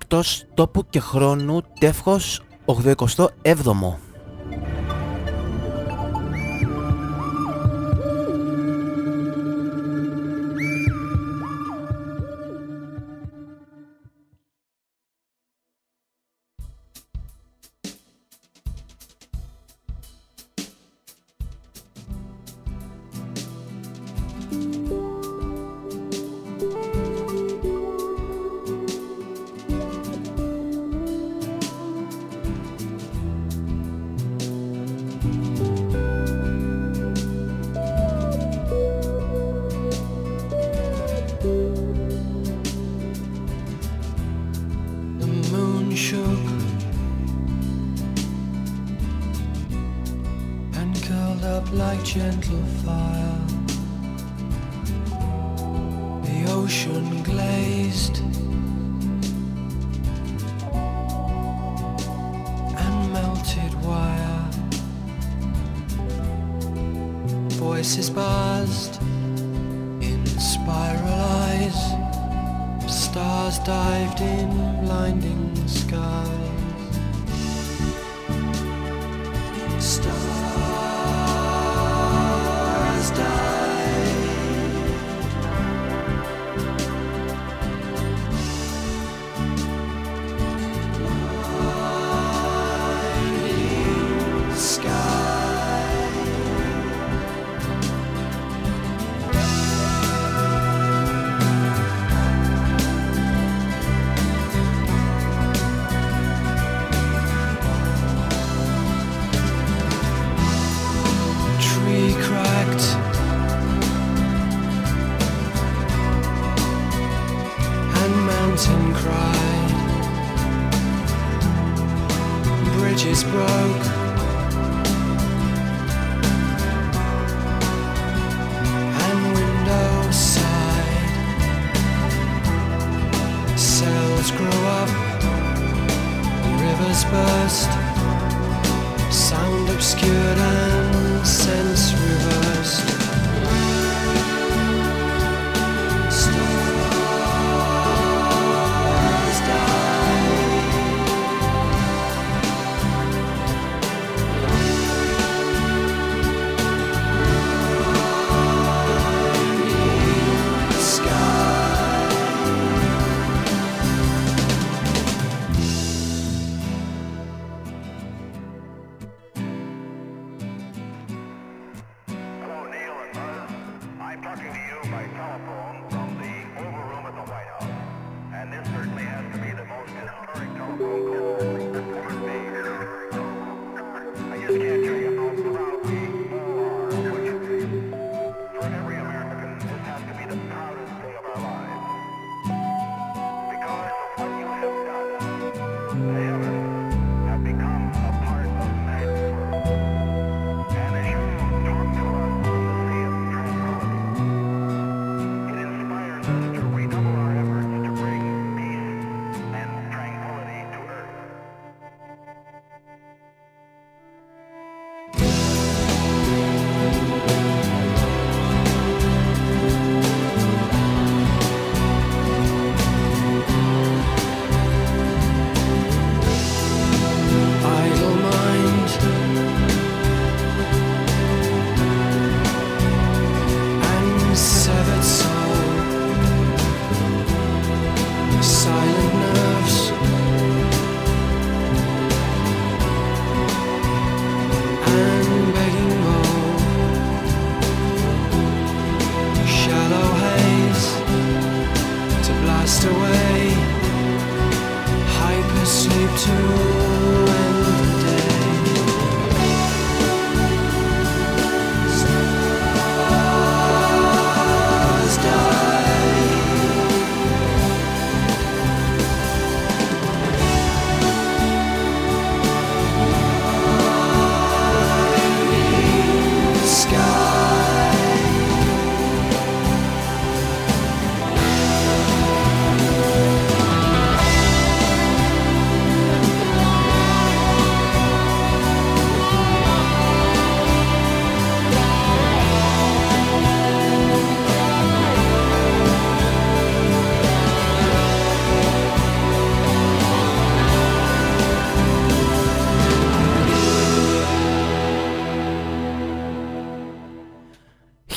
εκτός τόπου και χρόνου τεύχος 87ο.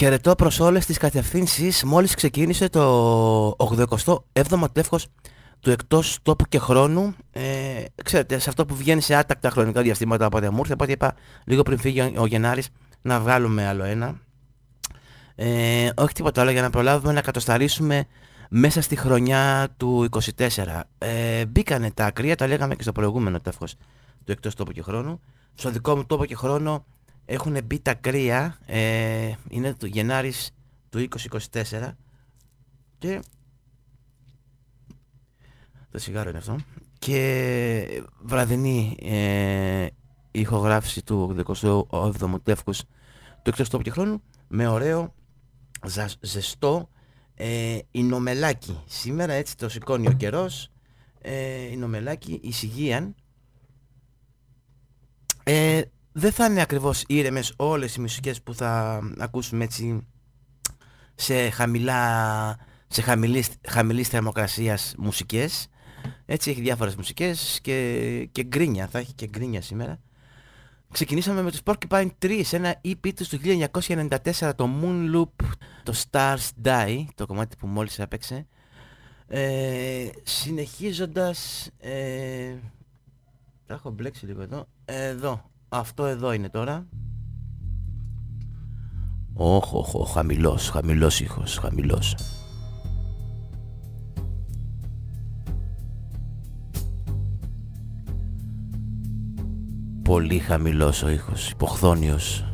Χαιρετώ προς όλες τις κατευθύνσεις μόλις ξεκίνησε το 87ο τεύχος του εκτός τόπου και χρόνου. Ε, ξέρετε, σε αυτό που βγαίνει σε άτακτα χρονικά διαστήματα από ό,τι μου ήρθε, οπότε είπα λίγο πριν φύγει ο Γενάρης να βγάλουμε άλλο ένα. Ε, όχι τίποτα άλλο για να προλάβουμε να κατοσταρίσουμε μέσα στη χρονιά του 24. Ε, μπήκανε τα ακραία, τα λέγαμε και στο προηγούμενο τεύχος του εκτός τόπου και χρόνου. Στο δικό μου τόπο και χρόνο έχουν μπει τα κρύα, ε, είναι το Γενάρης του 2024 και το σιγάρο είναι αυτό και βραδινή ε, ηχογράφηση του 87ου τεύκους του εκτός τόπου και χρόνου με ωραίο ζεστό ε, νομελάκι. Σήμερα έτσι το σηκώνει ο καιρός ε, νομελάκι εισηγείαν ε, δεν θα είναι ακριβώς ήρεμες όλες οι μουσικές που θα ακούσουμε έτσι σε χαμηλά, σε χαμηλής, χαμηλής θερμοκρασίας μουσικές. Έτσι έχει διάφορες μουσικές και, και γκρίνια, θα έχει και γκρίνια σήμερα. Ξεκινήσαμε με τους Porcupine Trees, ένα EP του 1994, το Moon Loop, το Stars Die, το κομμάτι που μόλις έπαιξε. Ε, συνεχίζοντας, ε, τα έχω μπλέξει λίγο εδώ, εδώ, αυτό εδώ είναι τώρα. Όχ, όχ, όχ, χαμηλός, χαμηλός ήχος, χαμηλός. Πολύ χαμηλός ο ήχος, υποχθόνιος.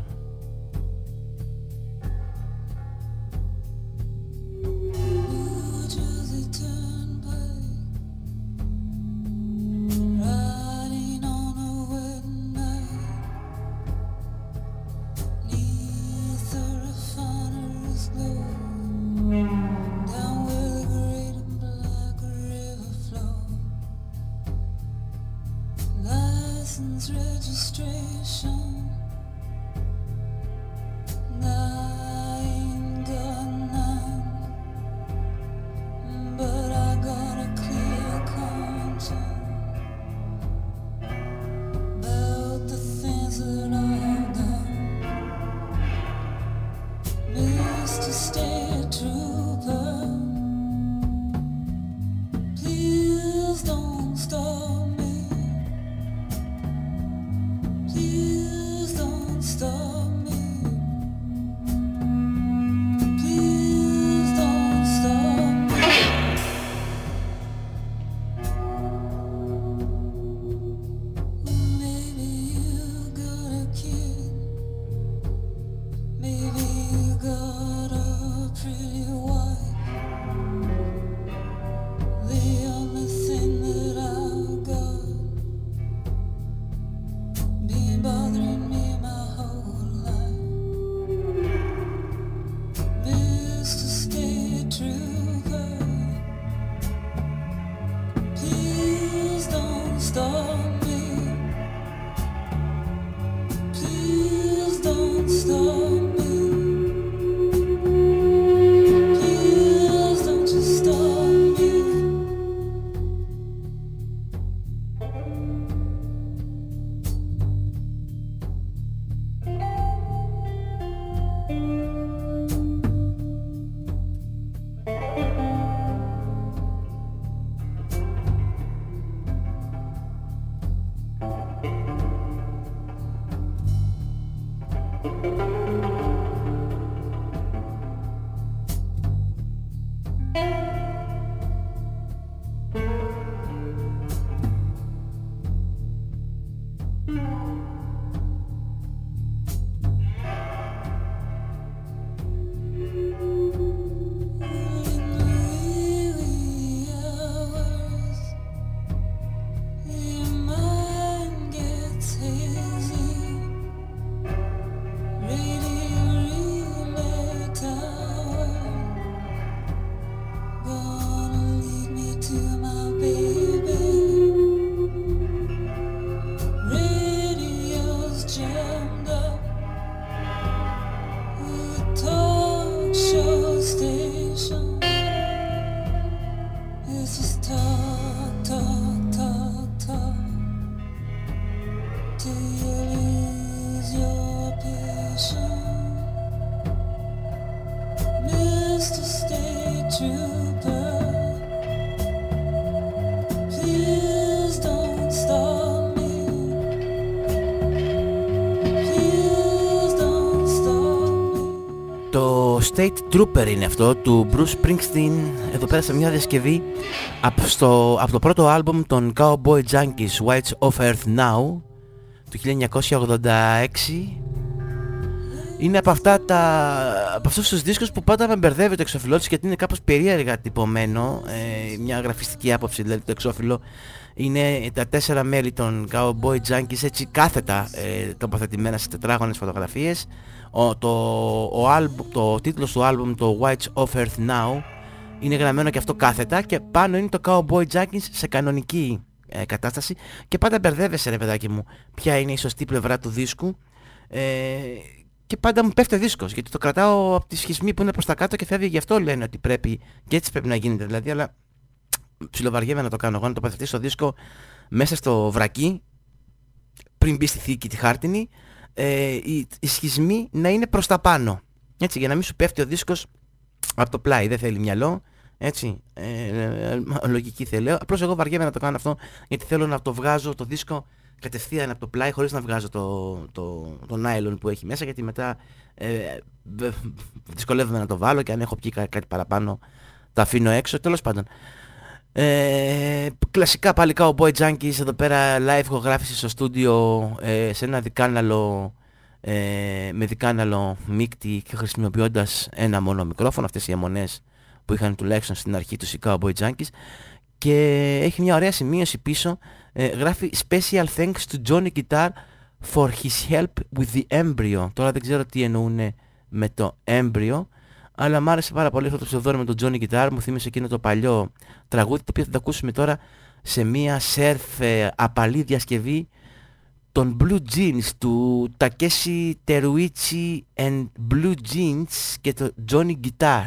State Trooper είναι αυτό του Bruce Springsteen. Εδώ πέρα σε μια διασκευή από, στο, από το πρώτο άλμπουμ των Cowboy Junkies Whites of Earth Now του 1986 είναι από, αυτά τα, από αυτούς τους δίσκους που πάντα με μπερδεύει το εξώφυλλό γιατί είναι κάπως περίεργα τυπωμένο ε, μια γραφιστική άποψη δηλαδή το εξώφυλλο. Είναι τα τέσσερα μέλη των Cowboy Junkies έτσι κάθετα ε, τοποθετημένα σε τετράγωνες φωτογραφίες. Ο, το, ο, το τίτλος του άλμπουμ το Whites of Earth Now είναι γραμμένο και αυτό κάθετα και πάνω είναι το Cowboy Junkies σε κανονική ε, κατάσταση. Και πάντα μπερδεύεσαι ρε παιδάκι μου ποια είναι η σωστή πλευρά του δίσκου. Ε, και πάντα μου πέφτει ο δίσκος γιατί το κρατάω από τη σχισμή που είναι προς τα κάτω και φεύγει γι' αυτό λένε ότι πρέπει και έτσι πρέπει να γίνεται δηλαδή αλλά ψιλοβαριέμαι να το κάνω εγώ να τοποθετήσω το δίσκο μέσα στο βρακί πριν μπει στη θήκη τη χάρτινη ε, οι, οι σχισμοί να είναι προς τα πάνω. Έτσι, για να μην σου πέφτει ο δίσκος από το πλάι. Δεν θέλει μυαλό. Έτσι, ε, ε, λογική θέλω. Απλώς εγώ βαριέμαι να το κάνω αυτό γιατί θέλω να το βγάζω το δίσκο κατευθείαν από το πλάι χωρίς να βγάζω το, το, το nylon που έχει μέσα γιατί μετά ε, δυσκολεύομαι να το βάλω και αν έχω πιει κάτι παραπάνω το αφήνω έξω. Τέλος πάντων. Ε, κλασικά πάλι Cowboy Junkies εδώ πέρα live ηχογράφηση στο στούντιο ε, σε ένα δικάναλο ε, με δικάναλο μίκτη και χρησιμοποιώντας ένα μόνο μικρόφωνο αυτές οι αιμονές που είχαν τουλάχιστον στην αρχή τους οι Cowboy Junkies και έχει μια ωραία σημείωση πίσω ε, γράφει Special thanks to Johnny Guitar for his help with the embryo τώρα δεν ξέρω τι εννοούν με το embryo αλλά μου άρεσε πάρα πολύ αυτό το ψευδόνιμο με τον Johnny Guitar, μου θύμισε εκείνο το παλιό τραγούδι, το οποίο θα το ακούσουμε τώρα σε μία σερφ ε, απαλή διασκευή των Blue Jeans του Takeshi Teruichi and Blue Jeans και το Johnny Guitar.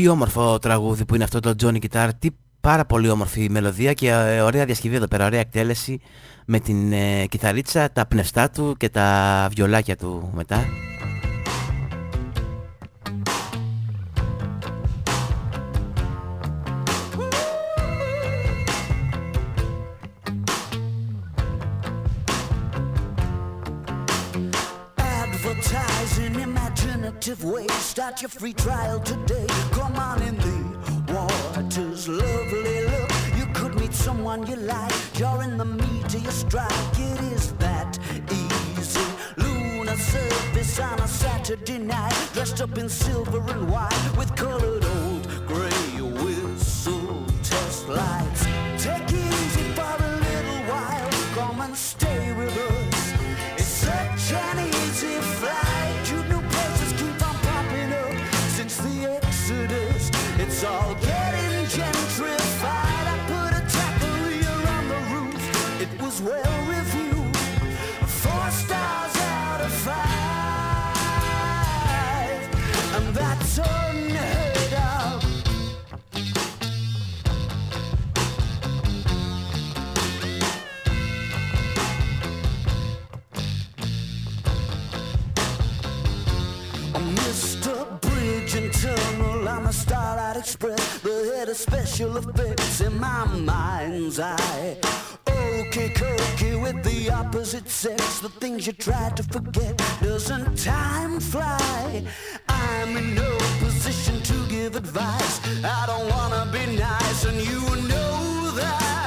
τι όμορφο τραγούδι που είναι αυτό το Johnny Guitar, τι πάρα πολύ όμορφη μελωδία και ε, ωραία διασκευή εδώ πέρα, ωραία εκτέλεση με την ε, κιθαρίτσα, τα πνευστά του και τα βιολάκια του μετά. mind's eye. With the opposite sex, the things you try to forget. Doesn't time fly? I'm in no position to give advice. I don't wanna be nice, and you know that.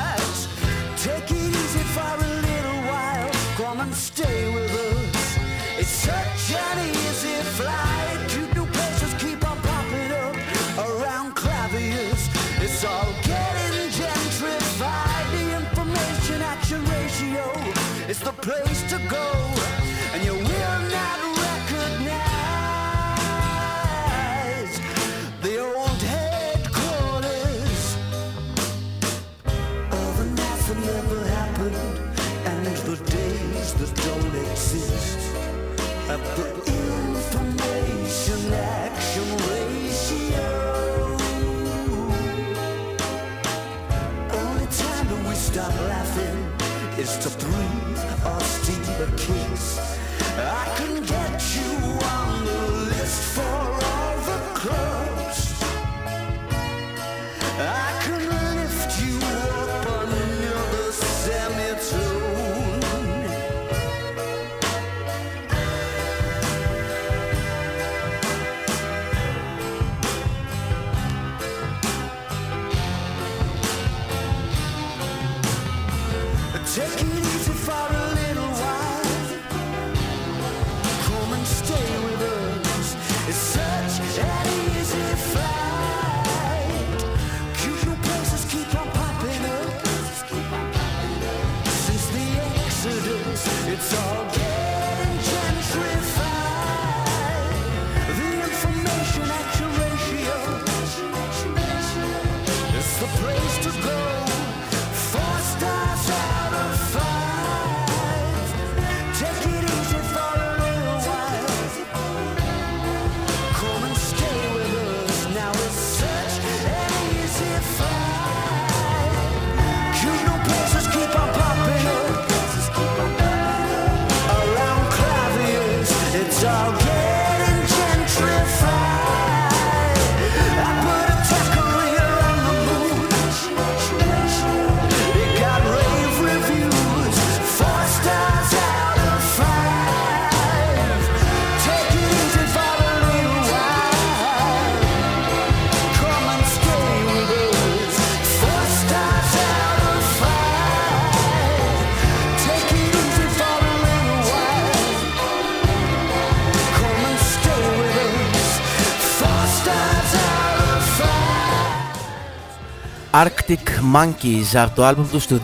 Arctic Monkeys από το άλμπουμ τους του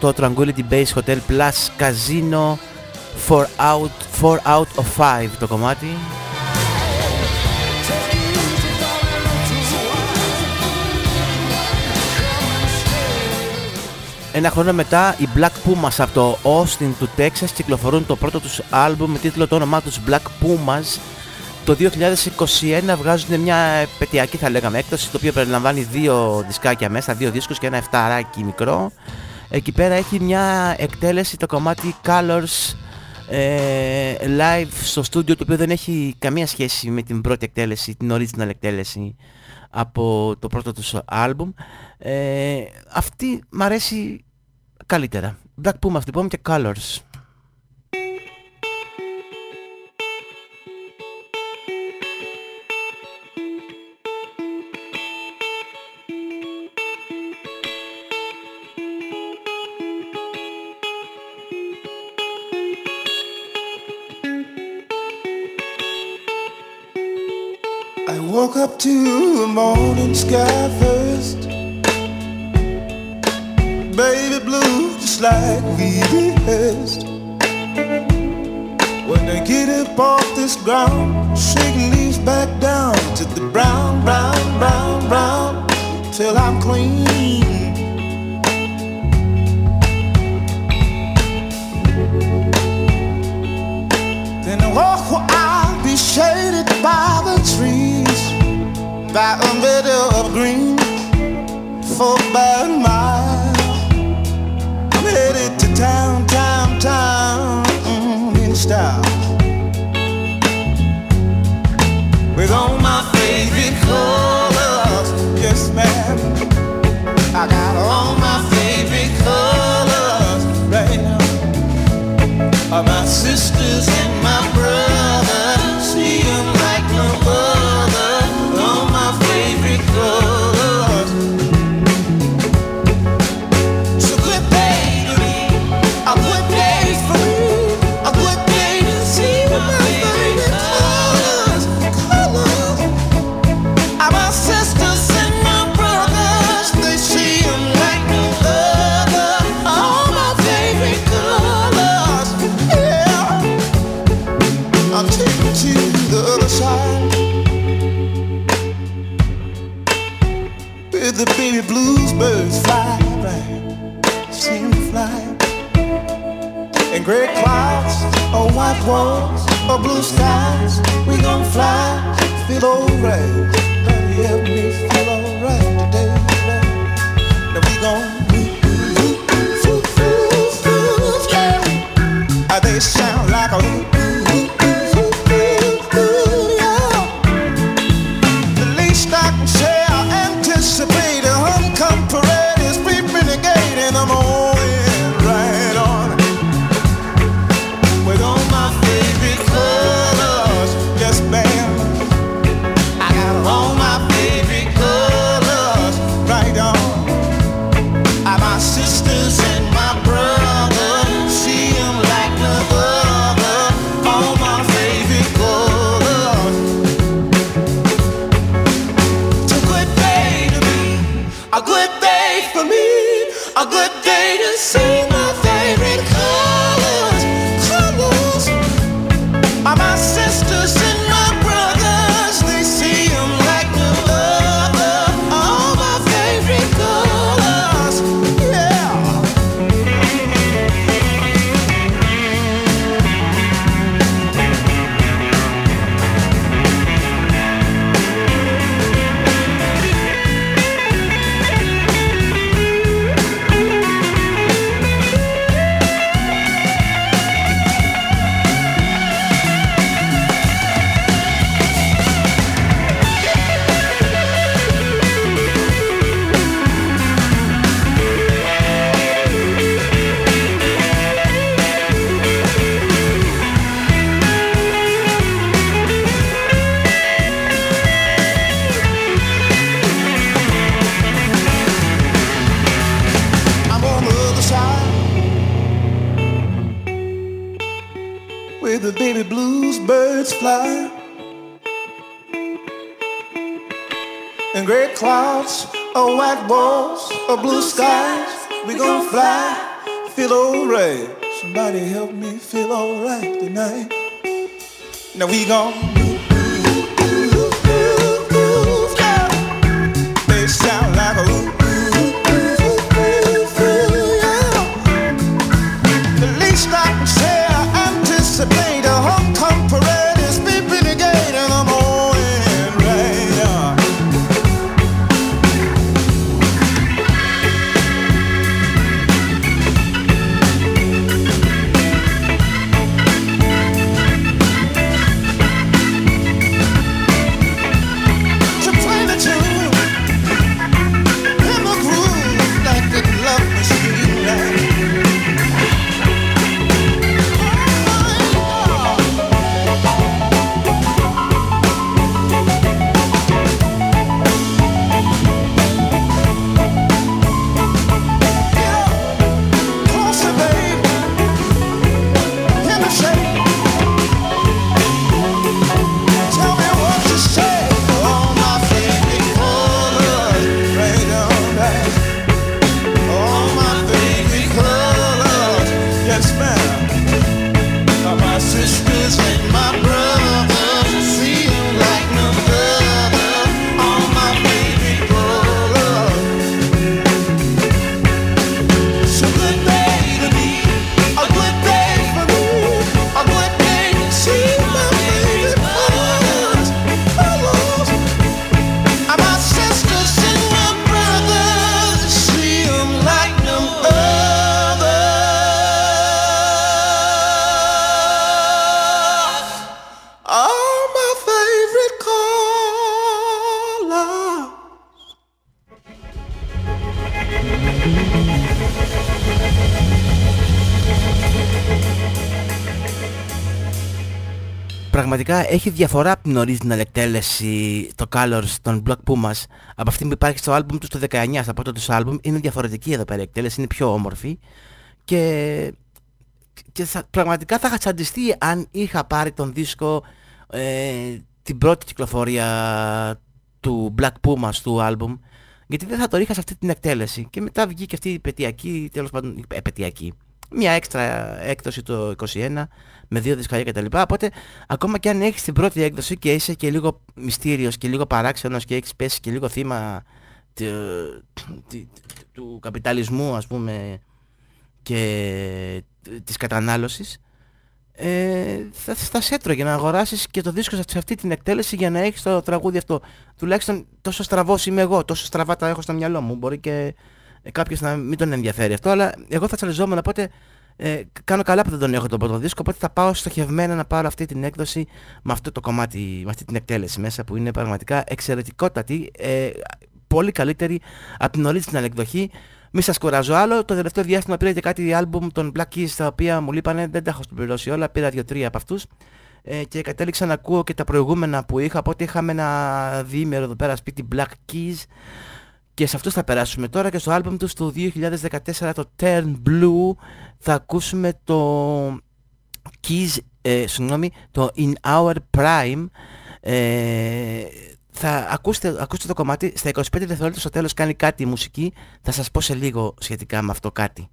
2018 Tranquility Base Hotel Plus Casino 4 out, 4 out of 5 το κομμάτι. Ένα χρόνο μετά οι Black Pumas από το Austin του Texas κυκλοφορούν το πρώτο τους άλμπουμ με τίτλο το όνομά τους Black Pumas το 2021 βγάζουν μια επαιτειακή θα λέγαμε έκδοση το οποίο περιλαμβάνει δύο δισκάκια μέσα, δύο δίσκους και ένα εφταράκι μικρό. Εκεί πέρα έχει μια εκτέλεση το κομμάτι Colors ε, live στο στούντιο το οποίο δεν έχει καμία σχέση με την πρώτη εκτέλεση, την original εκτέλεση από το πρώτο τους άλμπουμ. Ε, αυτή μ' αρέσει καλύτερα. Black Puma αυτή πούμε και Colors. To the morning sky first. Baby blue, just like we rehearsed. When I get up off this ground, shaking leaves back down to the brown, brown, brown, brown, till I'm clean. Then I walk where I'll be shaded by the trees by a meadow of green for about a mile. I'm headed to town, town, town mm, in style. With all my favorite colors, yes ma'am. I got all my favorite colors right now. My sisters and my brothers, Where the baby blues birds fly, right? See 'em fly. And gray clouds, or white walls, or blue skies, we gon' fly, feel alright. Help me feel alright Now we gon' έχει διαφορά από την original εκτέλεση το Colors των Black Pumas από αυτή που υπάρχει στο άλμπουμ του το 19, στα πρώτα τους άλμπουμ. Είναι διαφορετική εδώ πέρα η εκτέλεση, είναι πιο όμορφη και, και θα, πραγματικά θα είχα τσαντιστεί αν είχα πάρει τον δίσκο ε, την πρώτη κυκλοφορία του Black Pumas του άλμπουμ γιατί δεν θα το είχα σε αυτή την εκτέλεση και μετά βγήκε αυτή η πετιακή, τέλος πάντων, επαιτειακή μια έξτρα έκδοση το 21 με δύο δισκαρία κτλ. Οπότε ακόμα και αν έχεις την πρώτη έκδοση και είσαι και λίγο μυστήριος και λίγο παράξενος και έχεις πέσει και λίγο θύμα του καπιταλισμού ας πούμε και της κατανάλωσης ε, θα, θα σε έτρωγε να αγοράσεις και το δίσκο σε αυτή την εκτέλεση για να έχεις το τραγούδι αυτό. Τουλάχιστον τόσο στραβός είμαι εγώ, τόσο στραβά τα έχω στο μυαλό μου. Μπορεί και ε, κάποιος να μην τον ενδιαφέρει αυτό, αλλά εγώ θα τσαλιζόμουν, οπότε ε, κάνω καλά που δεν τον έχω τον πρώτο δίσκο, οπότε θα πάω στοχευμένα να πάρω αυτή την έκδοση με αυτό το κομμάτι, με αυτή την εκτέλεση μέσα που είναι πραγματικά εξαιρετικότατη, ε, πολύ καλύτερη από την original εκδοχή. Μη σας κουράζω άλλο, το τελευταίο διάστημα πήρα και κάτι άλμπουμ των Black Keys τα οποία μου λείπανε, δεν τα έχω συμπληρώσει όλα, πήρα δύο-τρία από αυτούς ε, και κατέληξα να ακούω και τα προηγούμενα που είχα, οπότε είχαμε ένα διήμερο εδώ πέρα σπίτι Black Keys και σε αυτούς θα περάσουμε τώρα και στο άλμπουμ τους το 2014 το Turn Blue θα ακούσουμε το Keys, ε, συγγνώμη, το In Our Prime ε, θα ακούσετε, ακούστε το κομμάτι, στα 25 δευτερόλεπτα στο τέλος κάνει κάτι η μουσική, θα σας πω σε λίγο σχετικά με αυτό κάτι.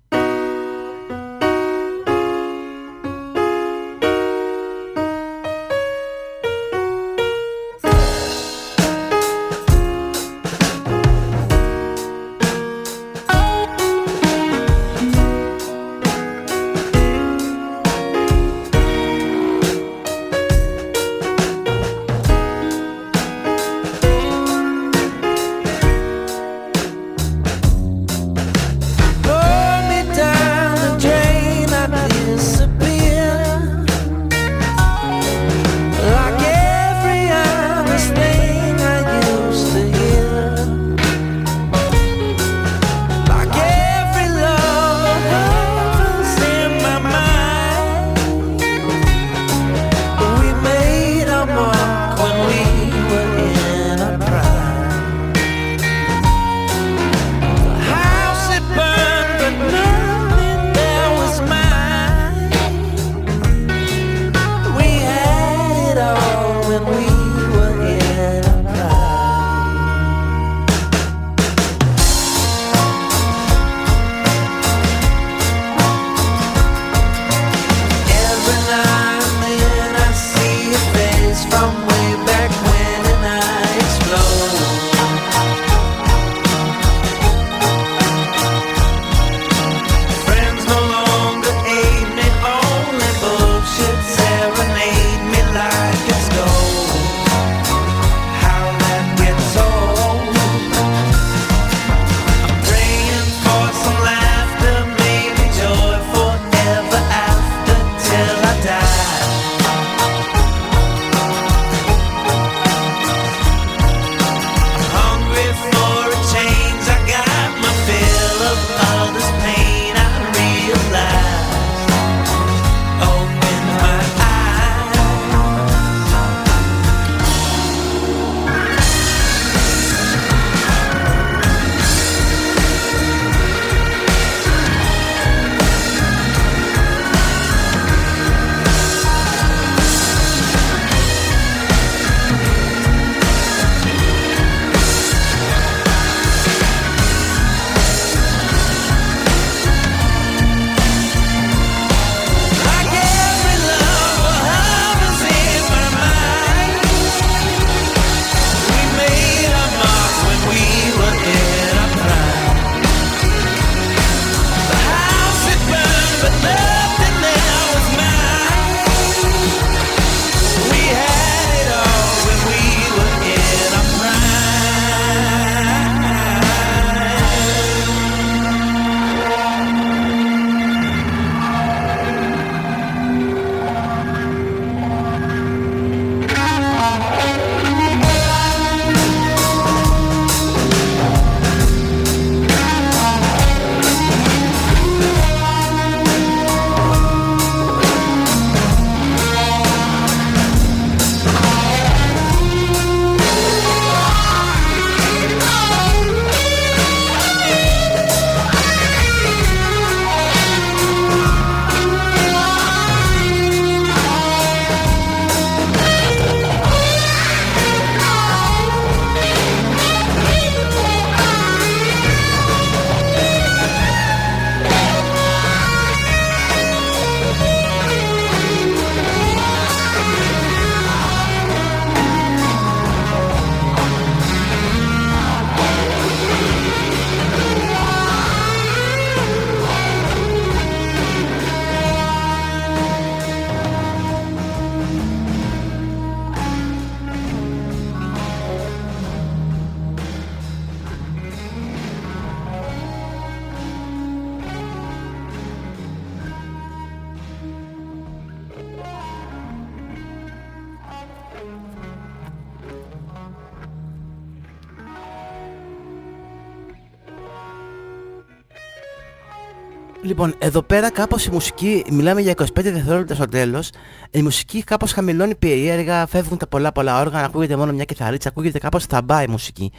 Εδώ πέρα κάπως η μουσική, μιλάμε για 25 δευτερόλεπτα στο τέλος, η μουσική κάπως χαμηλώνει περίεργα, φεύγουν τα πολλά πολλά όργανα, ακούγεται μόνο μια κιθαρίτσα, ακούγεται κάπως θαμπά η μουσική.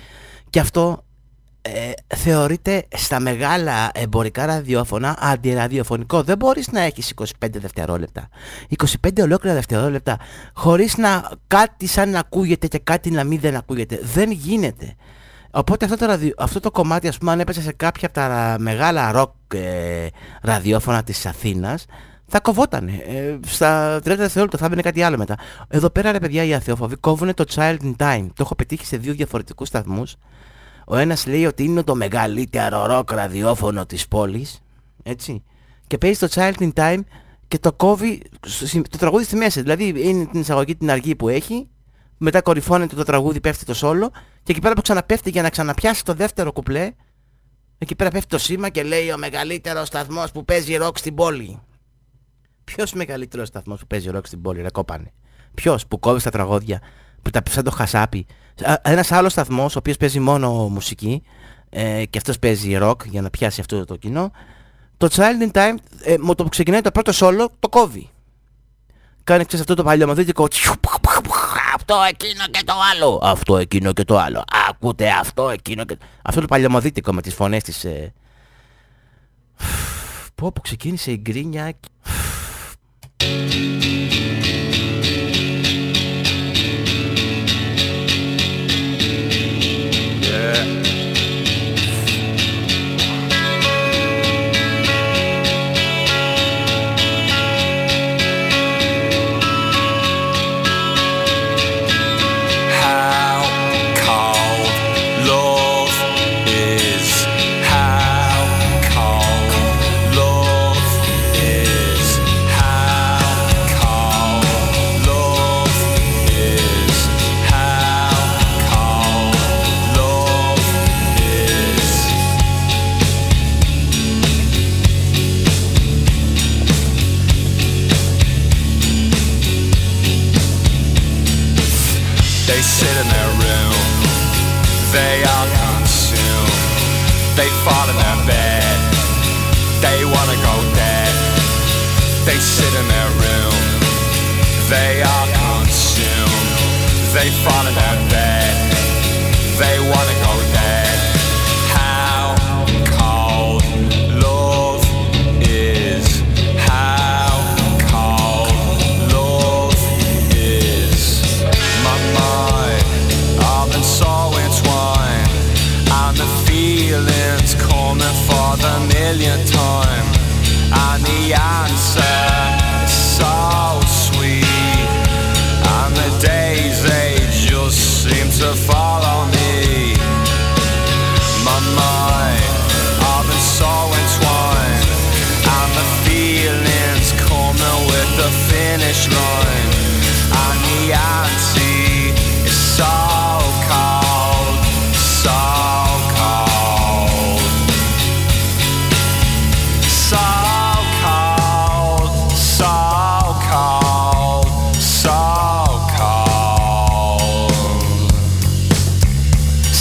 Και αυτό ε, θεωρείται στα μεγάλα εμπορικά ραδιόφωνα αντιραδιοφωνικό. Δεν μπορείς να έχεις 25 δευτερόλεπτα. 25 ολόκληρα δευτερόλεπτα χωρίς να κάτι σαν να ακούγεται και κάτι να μην δεν ακούγεται. Δεν γίνεται. Οπότε αυτό το, ραδι... αυτό το κομμάτι ας πούμε αν έπεσε σε κάποια από τα μεγάλα ροκ ε, ραδιόφωνα της Αθήνας θα κοβότανε. Ε, στα 30 δευτερόλεπτα θα έμπαινε κάτι άλλο μετά. Εδώ πέρα ρε παιδιά οι αθεόφοβοι κόβουν το Child in Time. Το έχω πετύχει σε δύο διαφορετικούς σταθμούς. Ο ένας λέει ότι είναι το μεγαλύτερο ροκ ραδιόφωνο της πόλης. Έτσι. Και παίζει το Child in Time και το κόβει το τραγούδι στη μέση. Δηλαδή είναι την εισαγωγή την αργή που έχει. Μετά κορυφώνεται το τραγούδι, πέφτει το σόλο. Και εκεί πέρα που ξαναπέφτει για να ξαναπιάσει το δεύτερο κουπλέ. Εκεί πέρα πέφτει το σήμα και λέει ο μεγαλύτερος σταθμός που παίζει ροκ στην πόλη. Ποιος μεγαλύτερος σταθμός που παίζει ροκ στην πόλη, ρε κόπανε. Ποιος που κόβει τα τραγώδια, που τα σαν το χασάπι ένας άλλος σταθμός, ο οποίος παίζει μόνο μουσική ε, και αυτός παίζει rock για να πιάσει αυτό το κοινό, το Child in Time, ε, με το που ξεκινάει το πρώτο solo, το κόβει. Κάνει ξέρεις αυτό το παλιωμαδίτικο αυτό εκείνο και το άλλο. Αυτό εκείνο και το άλλο. Ακούτε αυτό εκείνο και αυτό το παλιωμαδίτικο με τις φωνές της ε... πω που ξεκίνησε η γκρίνια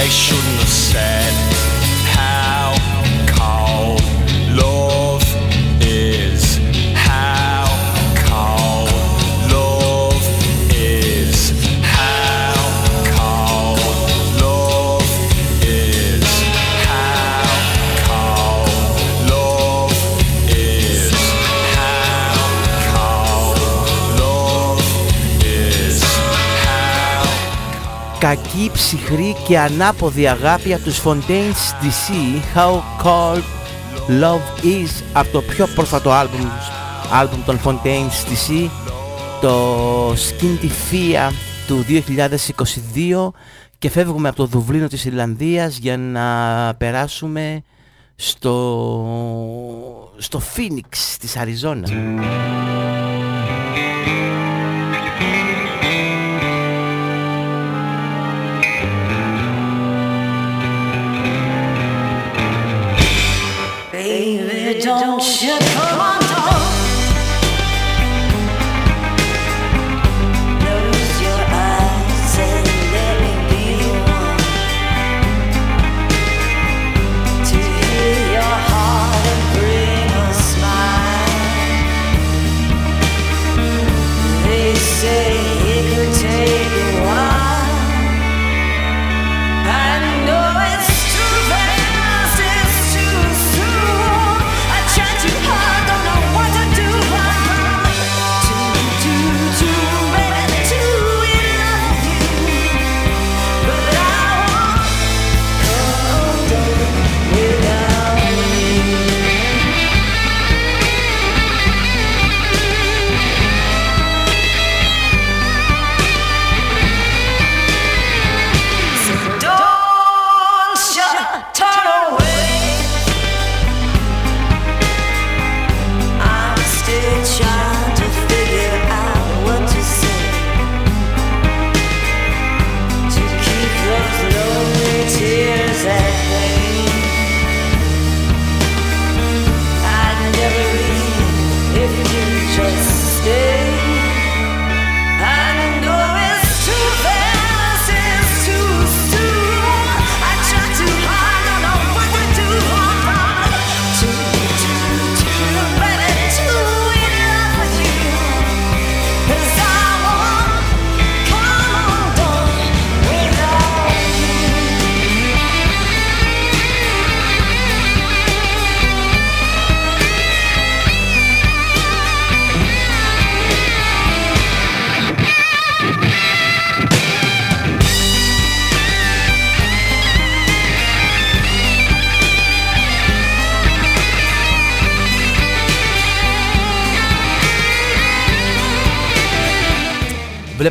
they shouldn't have said. Κακή, ψυχρή και ανάποδη αγάπη από τους Fontaines DC How Cold Love Is από το πιο πρόσφατο άλμπουμ, άλμπουμ των Fontaines DC το Skin Fia του 2022 και φεύγουμε από το Δουβλίνο της Ιρλανδίας για να περάσουμε στο, στο Phoenix της Αριζόνας. should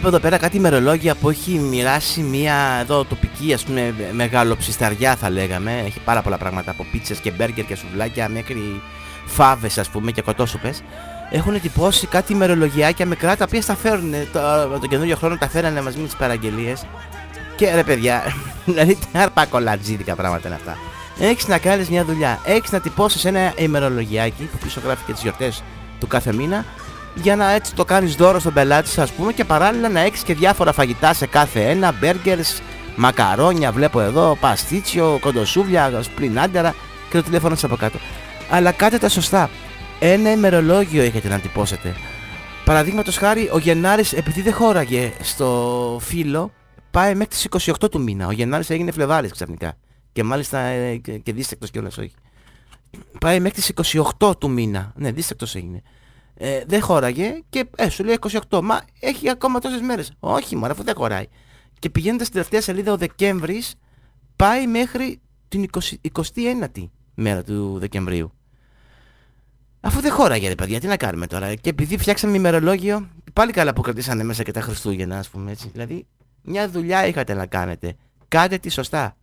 εδώ πέρα κάτι ημερολόγια που έχει μοιράσει μια εδώ τοπική ας πούμε μεγάλο ψισταριά θα λέγαμε. Έχει πάρα πολλά πράγματα από πίτσες και μπέργκερ και σουβλάκια μέχρι φάβες ας πούμε και κοτόσουπες. Έχουν εντυπώσει κάτι ημερολογιάκια μικρά τα οποία στα φέρουν το, τον καινούριο χρόνο τα φέρανε μαζί με τις παραγγελίες. Και ρε παιδιά, δηλαδή τι αρπακολατζίδικα πράγματα είναι αυτά. Έχεις να κάνεις μια δουλειά, έχεις να τυπώσεις ένα ημερολογιάκι που πίσω γράφει και τις γιορτές του κάθε μήνα για να έτσι το κάνεις δώρο στον πελάτη σου ας πούμε και παράλληλα να έχεις και διάφορα φαγητά σε κάθε ένα, μπέργκερς, μακαρόνια βλέπω εδώ, παστίτσιο, κοντοσούβλια, σπλινάντερα και το τηλέφωνο σας από κάτω. Αλλά κάτε τα σωστά. Ένα ημερολόγιο έχετε να τυπώσετε. Παραδείγματος χάρη, ο Γενάρης επειδή δεν χώραγε στο φύλλο, πάει μέχρι τις 28 του μήνα. Ο Γενάρης έγινε Φλεβάρης ξαφνικά. Και μάλιστα ε, και, και δίστακτος κιόλας όχι. Πάει μέχρι τις 28 του μήνα. Ναι, δίστακτος έγινε. Ε, δεν χώραγε και ε, σου λέει 28. Μα έχει ακόμα τόσες μέρες. Όχι μωρέ, αφού δεν χωράει. Και πηγαίνοντας στην τελευταία σελίδα ο Δεκέμβρης πάει μέχρι την 20, 29η μέρα του Δεκεμβρίου. Αφού δεν χώραγε ρε παιδιά, τι να κάνουμε τώρα. Και επειδή φτιάξαμε ημερολόγιο, πάλι καλά που κρατήσανε μέσα και τα Χριστούγεννα, ας πούμε έτσι. Δηλαδή, μια δουλειά είχατε να κάνετε. Κάντε τη σωστά.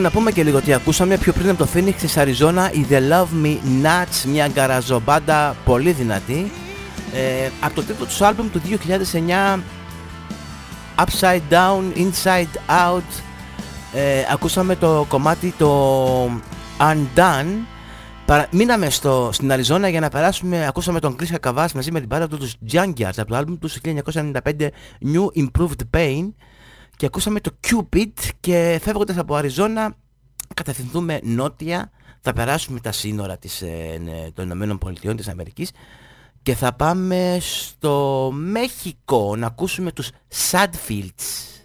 Λοιπόν, να πούμε και λίγο τι ακούσαμε. Πιο πριν από το Phoenix της Αριζόνα η The Love Me Nuts, μια γκαραζομπάντα πολύ δυνατή. Ε, από το τρίτο τους άλμπουμ του 2009 Upside Down, Inside Out ε, ακούσαμε το κομμάτι το Undone. Παρα... Μείναμε στο, στην Αριζόνα για να περάσουμε, ακούσαμε τον Chris Κακαβάς μαζί με την πάρα του τους Junkyards από το άλμπουμ τους 1995 New Improved Pain και ακούσαμε το Cupid και φεύγοντας από Αριζόνα κατευθυνθούμε νότια, θα περάσουμε τα σύνορα της, ε, των Ηνωμένων Πολιτειών της Αμερικής και θα πάμε στο Μέχικο να ακούσουμε τους Sadfields.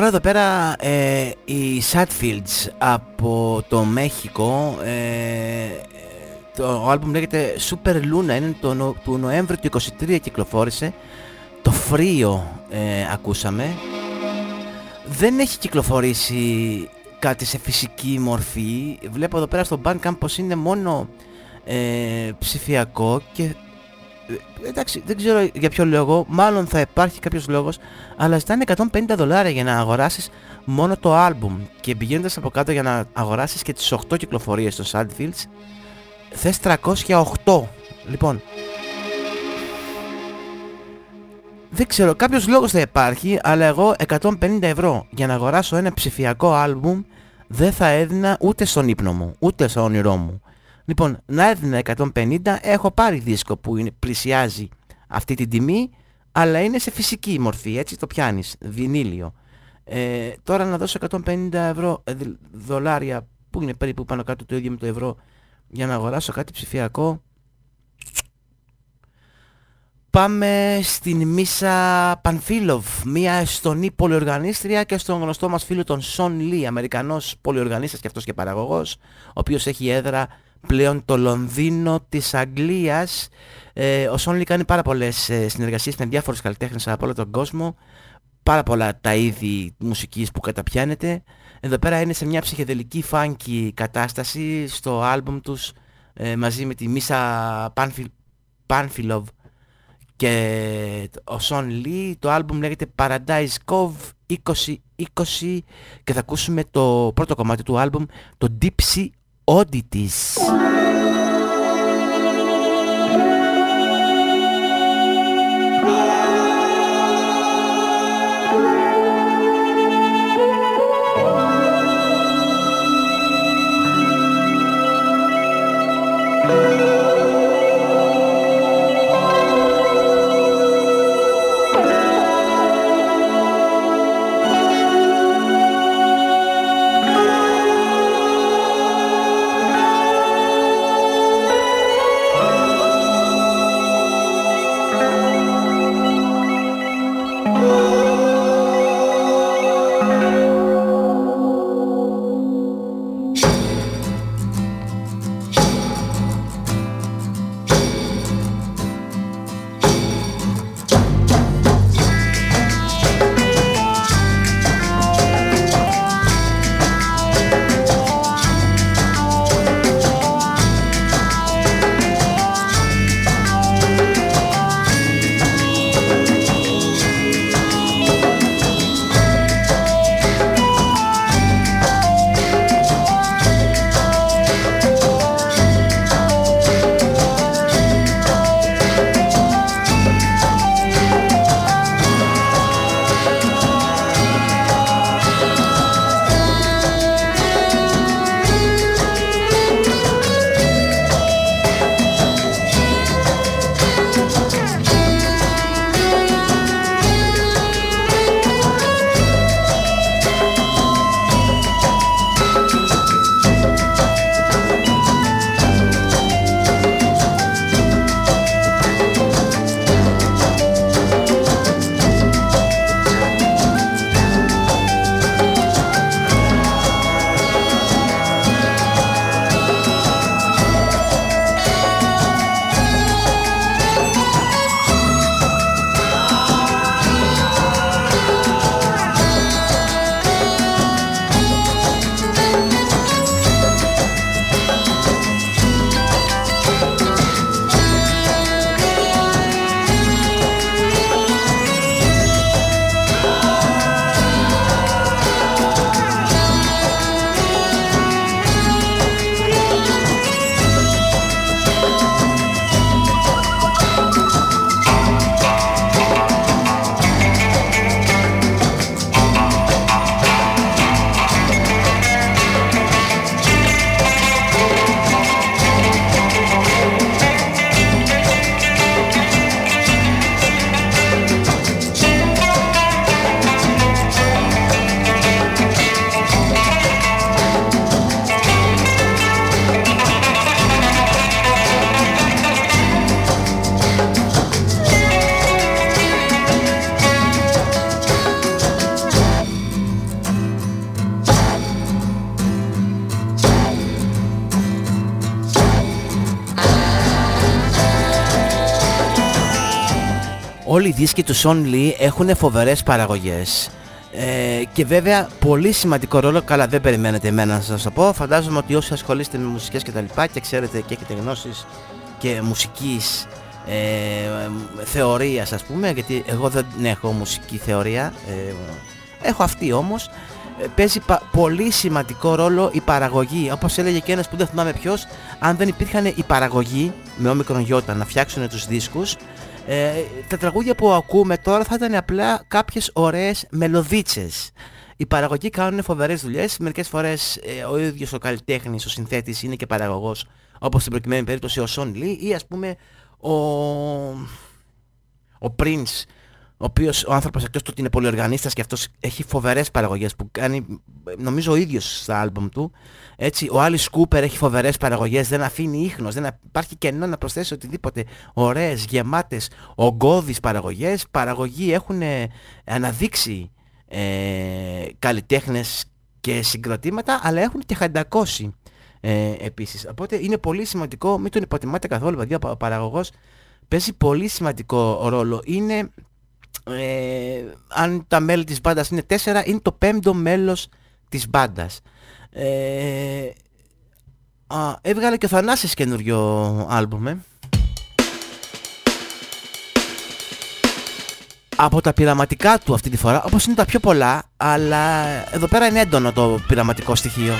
Τώρα εδώ πέρα ε, οι Sadfields από το Μέχικο ε, το άλμπουμ λέγεται Super Luna. Είναι το, Νο- του Νοέμβρη του 23 κυκλοφόρησε. Το Φρίο ε, ακούσαμε. Δεν έχει κυκλοφορήσει κάτι σε φυσική μορφή. Βλέπω εδώ πέρα στο Bandcamp πως είναι μόνο ε, ψηφιακό και ε, εντάξει, δεν ξέρω για ποιο λόγο, μάλλον θα υπάρχει κάποιος λόγος, αλλά ζητάνε 150 δολάρια για να αγοράσεις μόνο το άλμπουμ και πηγαίνοντας από κάτω για να αγοράσεις και τις 8 κυκλοφορίες των Sadfields, θες 308. Λοιπόν, δεν ξέρω, κάποιος λόγος θα υπάρχει, αλλά εγώ 150 ευρώ για να αγοράσω ένα ψηφιακό άλμπουμ δεν θα έδινα ούτε στον ύπνο μου, ούτε στο όνειρό μου. Λοιπόν, να έδινα 150, έχω πάρει δίσκο που είναι, πλησιάζει αυτή την τιμή, αλλά είναι σε φυσική μορφή, έτσι το πιάνεις, βινίλιο. Ε, τώρα να δώσω 150 ευρώ, ε, δι- δολάρια, που είναι περίπου πάνω κάτω το ίδιο με το ευρώ, για να αγοράσω κάτι ψηφιακό, Πάμε στην Μίσα Πανφίλοβ, μια εστονή πολυοργανίστρια και στον γνωστό μας φίλο τον Σον Λί, Αμερικανός πολυοργανίστας και αυτός και παραγωγός, ο οποίος έχει έδρα πλέον το Λονδίνο της Αγγλίας. Ε, ο Σον Λί κάνει πάρα πολλές ε, συνεργασίες με διάφορους καλλιτέχνες από όλο τον κόσμο, πάρα πολλά τα είδη μουσικής που καταπιάνεται. Εδώ πέρα είναι σε μια ψυχεδελική funky κατάσταση στο άλμπουμ τους ε, μαζί με τη Μίσα Πανφίλ, Panfilov και ο Σον Λί. Το άλμπουμ λέγεται Paradise Cove 2020 και θα ακούσουμε το πρώτο κομμάτι του άλμπουμ, το Deep Sea Oddities. Όλοι οι δίσκοι του Son Lee έχουν φοβερές παραγωγές. Ε, και βέβαια πολύ σημαντικό ρόλο, καλά δεν περιμένετε εμένα να σας το πω, φαντάζομαι ότι όσοι ασχολείστε με μουσικές και τα λοιπά και ξέρετε και έχετε γνώσεις και μουσικής ε, θεωρίας ας πούμε, γιατί εγώ δεν έχω μουσική θεωρία, ε, έχω αυτή όμως, ε, παίζει πα- πολύ σημαντικό ρόλο η παραγωγή. Όπως έλεγε και ένας που δεν θυμάμαι ποιος, αν δεν υπήρχαν η παραγωγή με όμικρον γιώτα να φτιάξουν τους δίσκους, ε, τα τραγούδια που ακούμε τώρα θα ήταν απλά κάποιες ωραίες μελωδίτσες. Οι παραγωγοί κάνουν φοβερές δουλειές, μερικές φορές ε, ο ίδιος ο καλλιτέχνης, ο συνθέτης είναι και παραγωγός, όπως στην προκειμένη περίπτωση ο Σον Λί ή ας πούμε ο, ο Prince, ο οποίος ο άνθρωπος εκτός του ότι είναι πολυοργανίστας και αυτός έχει φοβερές παραγωγές που κάνει νομίζω ο ίδιος στα άλμπομ του. Έτσι, ο Alice Cooper έχει φοβερές παραγωγές, δεν αφήνει ίχνος, δεν υπάρχει κενό να προσθέσει οτιδήποτε. Ωραίες, γεμάτες, ογκώδεις παραγωγές. Παραγωγοί έχουν ε, αναδείξει ε, καλλιτέχνες και συγκροτήματα, αλλά έχουν και χαντακώσει ε, επίσης. Οπότε είναι πολύ σημαντικό, μην τον υποτιμάτε καθόλου, παιδιά, ο παραγωγός παίζει πολύ σημαντικό ρόλο. Είναι ε, αν τα μέλη της μπάντας είναι τέσσερα, είναι το πέμπτο μέλος της μπάντας. Ε, έβγαλε και ο Θανάσης καινούριο άλμπουμ, ε. Από τα πειραματικά του αυτή τη φορά, όπως είναι τα πιο πολλά, αλλά εδώ πέρα είναι έντονο το πειραματικό στοιχείο.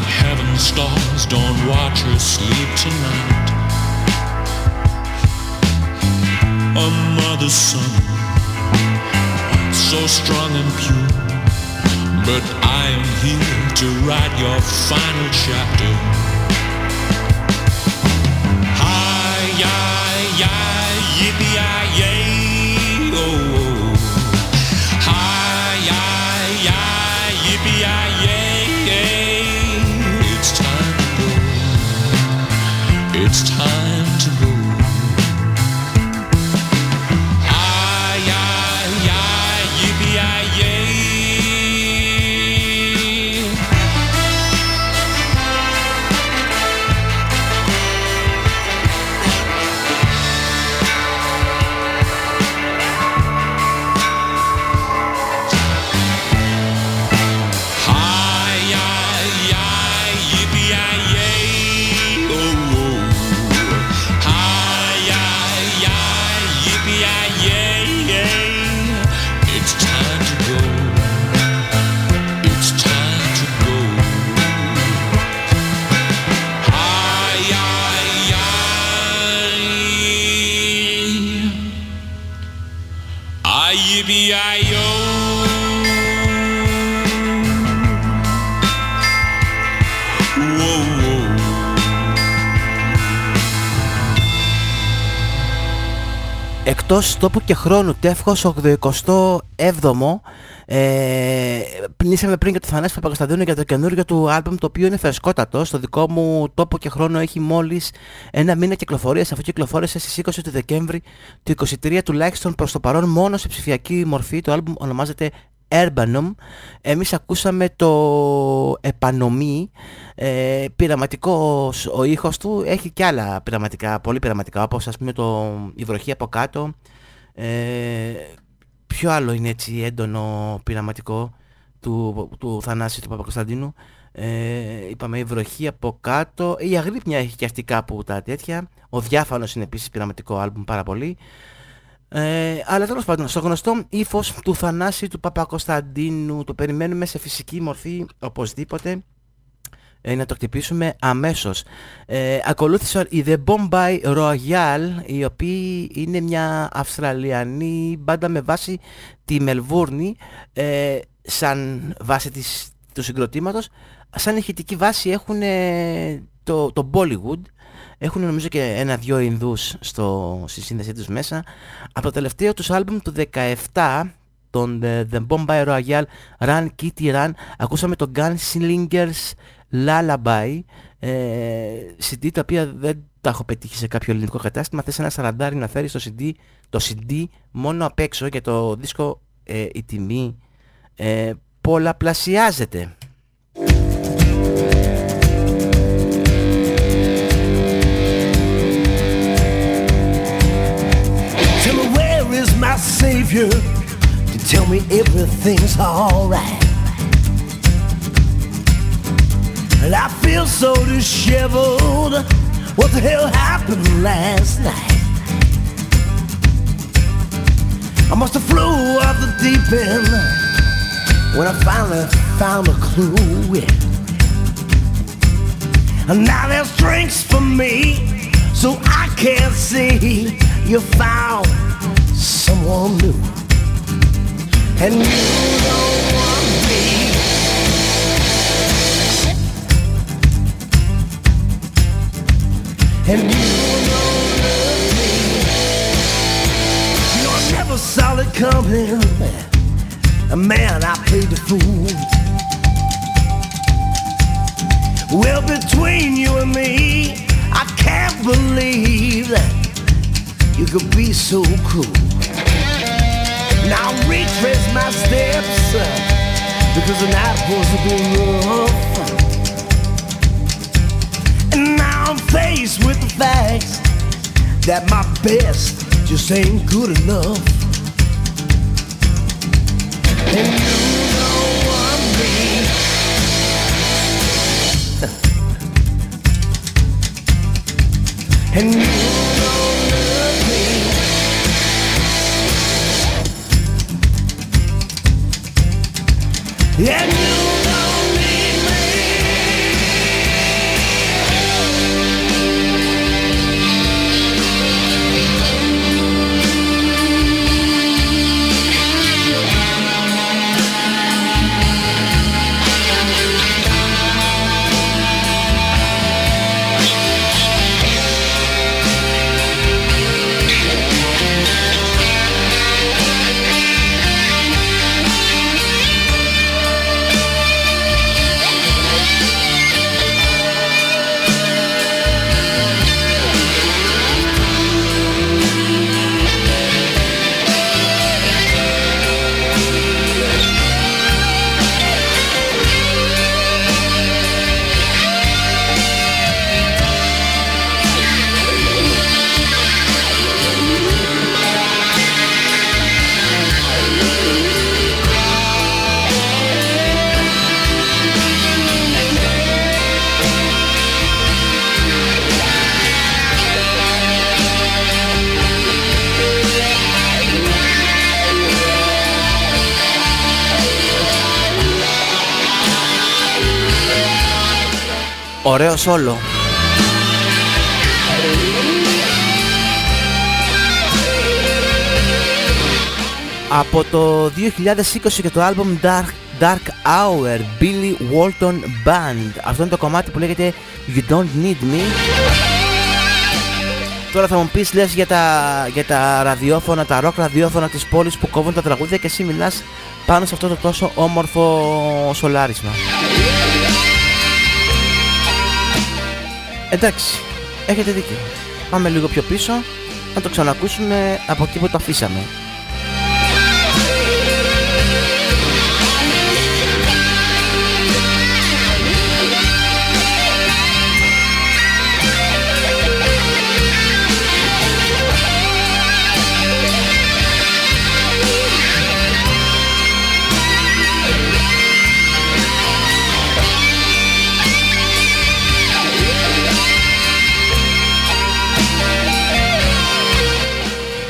Blind heaven stars don't watch her sleep tonight. A mother's son, so strong and pure. But I am here to write your final chapter. Hi, ya, ya, yippee, Εκτός τόπου και χρόνου, τεύχος 87ο, ε, πνήσαμε πριν για το Θανάση Παπακοσταντίνου για το καινούργιο του άλμπουμ το οποίο είναι φρεσκότατο. Στο δικό μου τόπο και χρόνο έχει μόλις ένα μήνα κυκλοφορίας αφού κυκλοφόρησε στις 20 του Δεκέμβρη του 23 τουλάχιστον προς το παρόν μόνο σε ψηφιακή μορφή. Το άλμπουμ ονομάζεται Urbanum. Εμείς ακούσαμε το Επανομή, ε, πειραματικός ο ήχος του, έχει και άλλα πειραματικά, πολύ πειραματικά, όπως ας πούμε το «Η βροχή από κάτω». Ε, ποιο άλλο είναι έτσι έντονο πειραματικό του, του Θανάση του Παπακοσταντίνου. Ε, είπαμε η βροχή από κάτω, η Αγρύπνια έχει και αυτή κάπου τα τέτοια. Ο Διάφανος είναι επίσης πειραματικό άλμπουμ πάρα πολύ. Ε, αλλά τέλος πάντων, στο γνωστό ύφος του Θανάση του Παπακοσταντίνου το περιμένουμε σε φυσική μορφή οπωσδήποτε ε, να το χτυπήσουμε αμέσως. Ε, ακολούθησε η The Bombay Royale, οι οποίοι είναι μια Αυστραλιανή μπάντα με βάση τη Μελβούρνη, ε, σαν βάση της, του συγκροτήματος. Σαν ηχητική βάση έχουν το, το Bollywood, έχουν νομίζω και ένα-δυο Ινδούς στο, στη σύνδεσή τους μέσα. Από το τελευταίο τους άλμπουμ του 17, τον The, The Bombay Royale Run Kitty Run, ακούσαμε το Gunslingers Lullaby, ε, CD τα οποία δεν τα έχω πετύχει σε κάποιο ελληνικό κατάστημα. Θες ένα σαραντάρι να φέρεις το CD, το CD μόνο απ' έξω και το δίσκο ε, η τιμή ε, πολλαπλασιάζεται. Savior to tell me everything's alright. And I feel so disheveled. What the hell happened last night? I must have flew off the deep end when I finally found a clue. Yeah. And now there's drinks for me, so I can't see you found someone new. And you don't want me. And you don't love me. You know, I never saw it coming. Man, I played the fool. Well, between you and me, I can't believe that you could be so cruel. Now retrace my steps because the night was rough. And now I'm faced with the facts that my best just ain't good enough. And you know I'm mean. and you And you Ωραίο σόλο. Από το 2020 και το album Dark, Dark Hour, Billy Walton Band. Αυτό είναι το κομμάτι που λέγεται You Don't Need Me. Τώρα θα μου πεις λες για τα, για τα ραδιόφωνα, τα rock ραδιόφωνα της πόλης που κόβουν τα τραγούδια και εσύ μιλάς πάνω σε αυτό το τόσο όμορφο σολάρισμα. Εντάξει, έχετε δίκιο. Πάμε λίγο πιο πίσω να το ξανακούσουμε από εκεί που το αφήσαμε.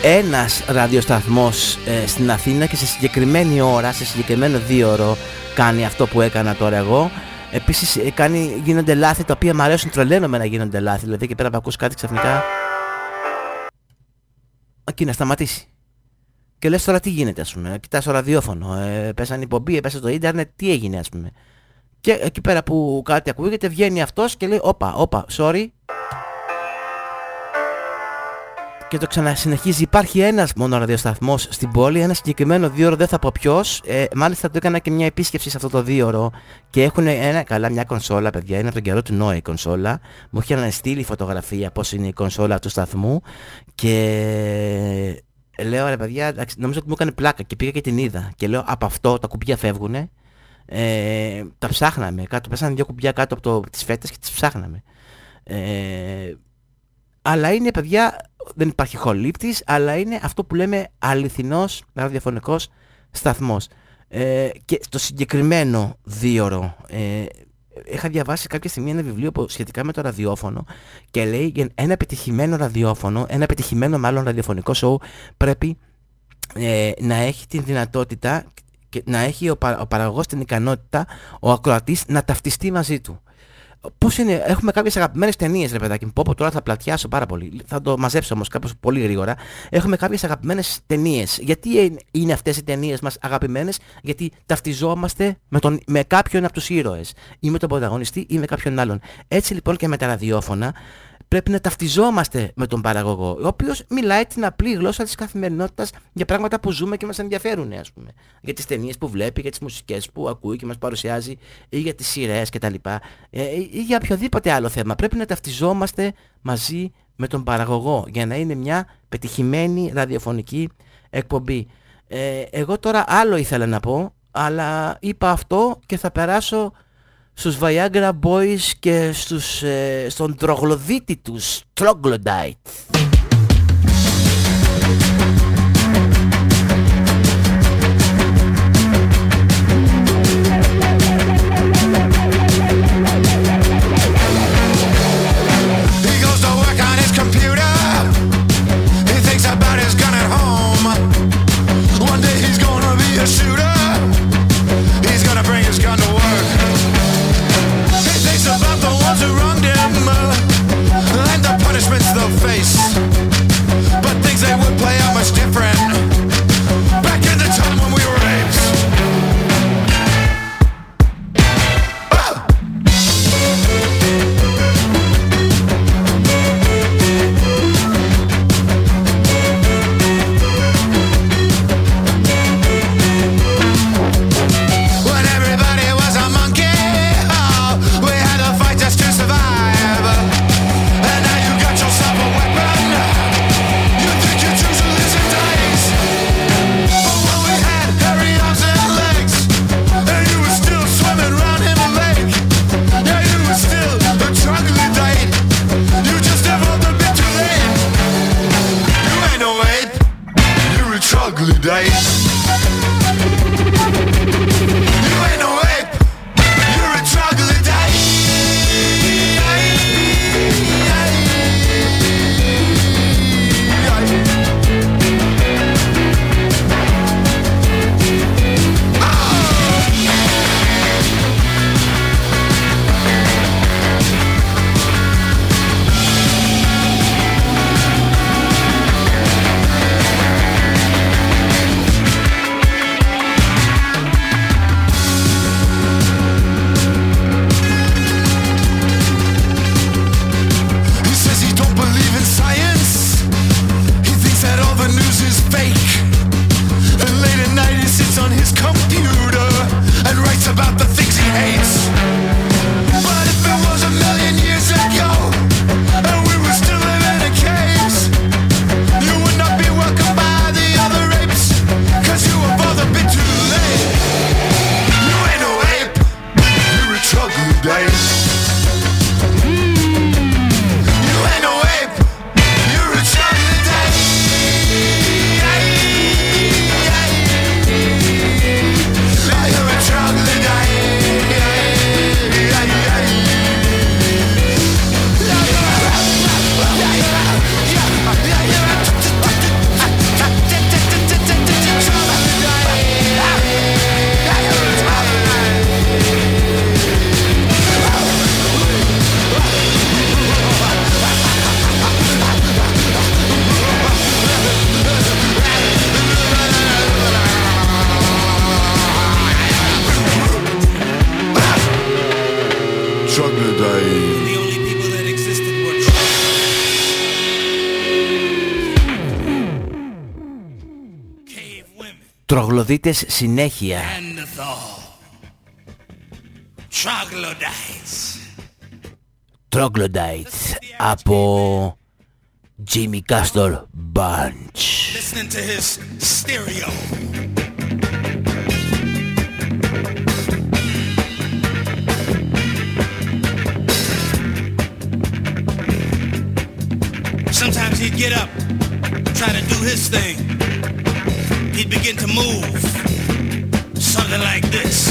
Ένας ραδιοσταθμός ε, στην Αθήνα και σε συγκεκριμένη ώρα, σε συγκεκριμένο δίωρο κάνει αυτό που έκανα τώρα εγώ. Επίσης ε, κάνει, γίνονται λάθη τα οποία μου αρέσουν τρελαίνομαι να γίνονται λάθη. Δηλαδή εκεί πέρα που ακούς κάτι ξαφνικά... Εκεί να σταματήσει. Και λες τώρα τι γίνεται ας πούμε. Κοιτάς το ραδιόφωνο, ε, πέσανε η πομπή, έπεσε το ίντερνετ, τι έγινε ας πούμε. Και εκεί πέρα που κάτι ακούγεται βγαίνει αυτός και λέει όπα, όπα, sorry, και το ξανασυνεχίζει. Υπάρχει ένας μόνο ραδιοσταθμός στην πόλη, ένα συγκεκριμένο δίωρο, δεν θα πω ποιος. Ε, μάλιστα το έκανα και μια επίσκεψη σε αυτό το δίωρο και έχουν ένα, καλά μια κονσόλα, παιδιά, είναι από τον καιρό του Νόε η κονσόλα. Μου είχε στείλει φωτογραφία πώς είναι η κονσόλα του σταθμού και λέω ρε παιδιά, εντάξει, νομίζω ότι μου έκανε πλάκα και πήγα και την είδα και λέω από αυτό τα κουμπιά φεύγουνε. Ε, τα ψάχναμε κάτω, πέσανε δύο κουμπιά κάτω από το, τις φέτες και τις ψάχναμε. Ε, αλλά είναι παιδιά, δεν υπάρχει χολύπτης, αλλά είναι αυτό που λέμε αληθινός ραδιοφωνικός σταθμός. Ε, και στο συγκεκριμένο δίωρο, ε, είχα διαβάσει κάποια στιγμή ένα βιβλίο που, σχετικά με το ραδιόφωνο και λέει για ένα επιτυχημένο ραδιόφωνο, ένα επιτυχημένο μάλλον ραδιοφωνικό σοου πρέπει ε, να έχει την δυνατότητα και να έχει ο, παρα, ο παραγωγός την ικανότητα, ο ακροατής να ταυτιστεί μαζί του. Πώς είναι, έχουμε κάποιες αγαπημένες ταινίες ρε παιδάκι μου, πω πω τώρα θα πλατιάσω πάρα πολύ, θα το μαζέψω όμως κάπως πολύ γρήγορα. Έχουμε κάποιες αγαπημένες ταινίες. Γιατί είναι αυτές οι ταινίες μας αγαπημένες, γιατί ταυτιζόμαστε με, τον, με κάποιον από τους ήρωες ή με τον πρωταγωνιστή ή με κάποιον άλλον. Έτσι λοιπόν και με τα ραδιόφωνα πρέπει να ταυτιζόμαστε με τον παραγωγό, ο οποίος μιλάει την απλή γλώσσα της καθημερινότητας για πράγματα που ζούμε και μας ενδιαφέρουν, ας πούμε. Για τις ταινίες που βλέπει, για τις μουσικές που ακούει και μας παρουσιάζει, ή για τις σειρές κτλ. Ε, ή για οποιοδήποτε άλλο θέμα. Πρέπει να ταυτιζόμαστε μαζί με τον παραγωγό για να είναι μια πετυχημένη ραδιοφωνική εκπομπή. Ε, εγώ τώρα άλλο ήθελα να πω, αλλά είπα αυτό και θα περάσω στους Viagra Boys και στους, ε, στον τρογλοδίτη τους, Troglodyte. Αφροδίτες συνέχεια. Troglodytes από Jimmy Castor Bunch. Listening to his stereo. Sometimes he'd get up, try to do his thing. begin to move something like this.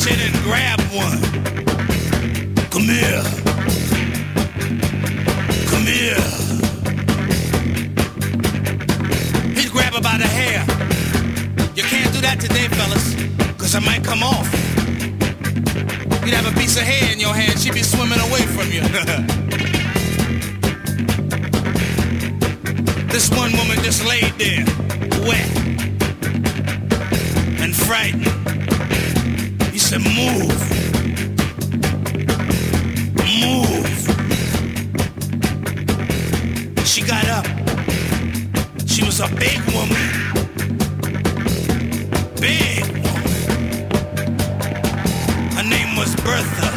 reach in and grab one. Come here. Come here. He'd grab her by the hair. You can't do that today, fellas, cause it might come off. You'd have a piece of hair in your hand, she'd be swimming away from you. This one woman just laid there, wet and frightened move. Move. She got up. She was a big woman. Big woman. Her name was Bertha.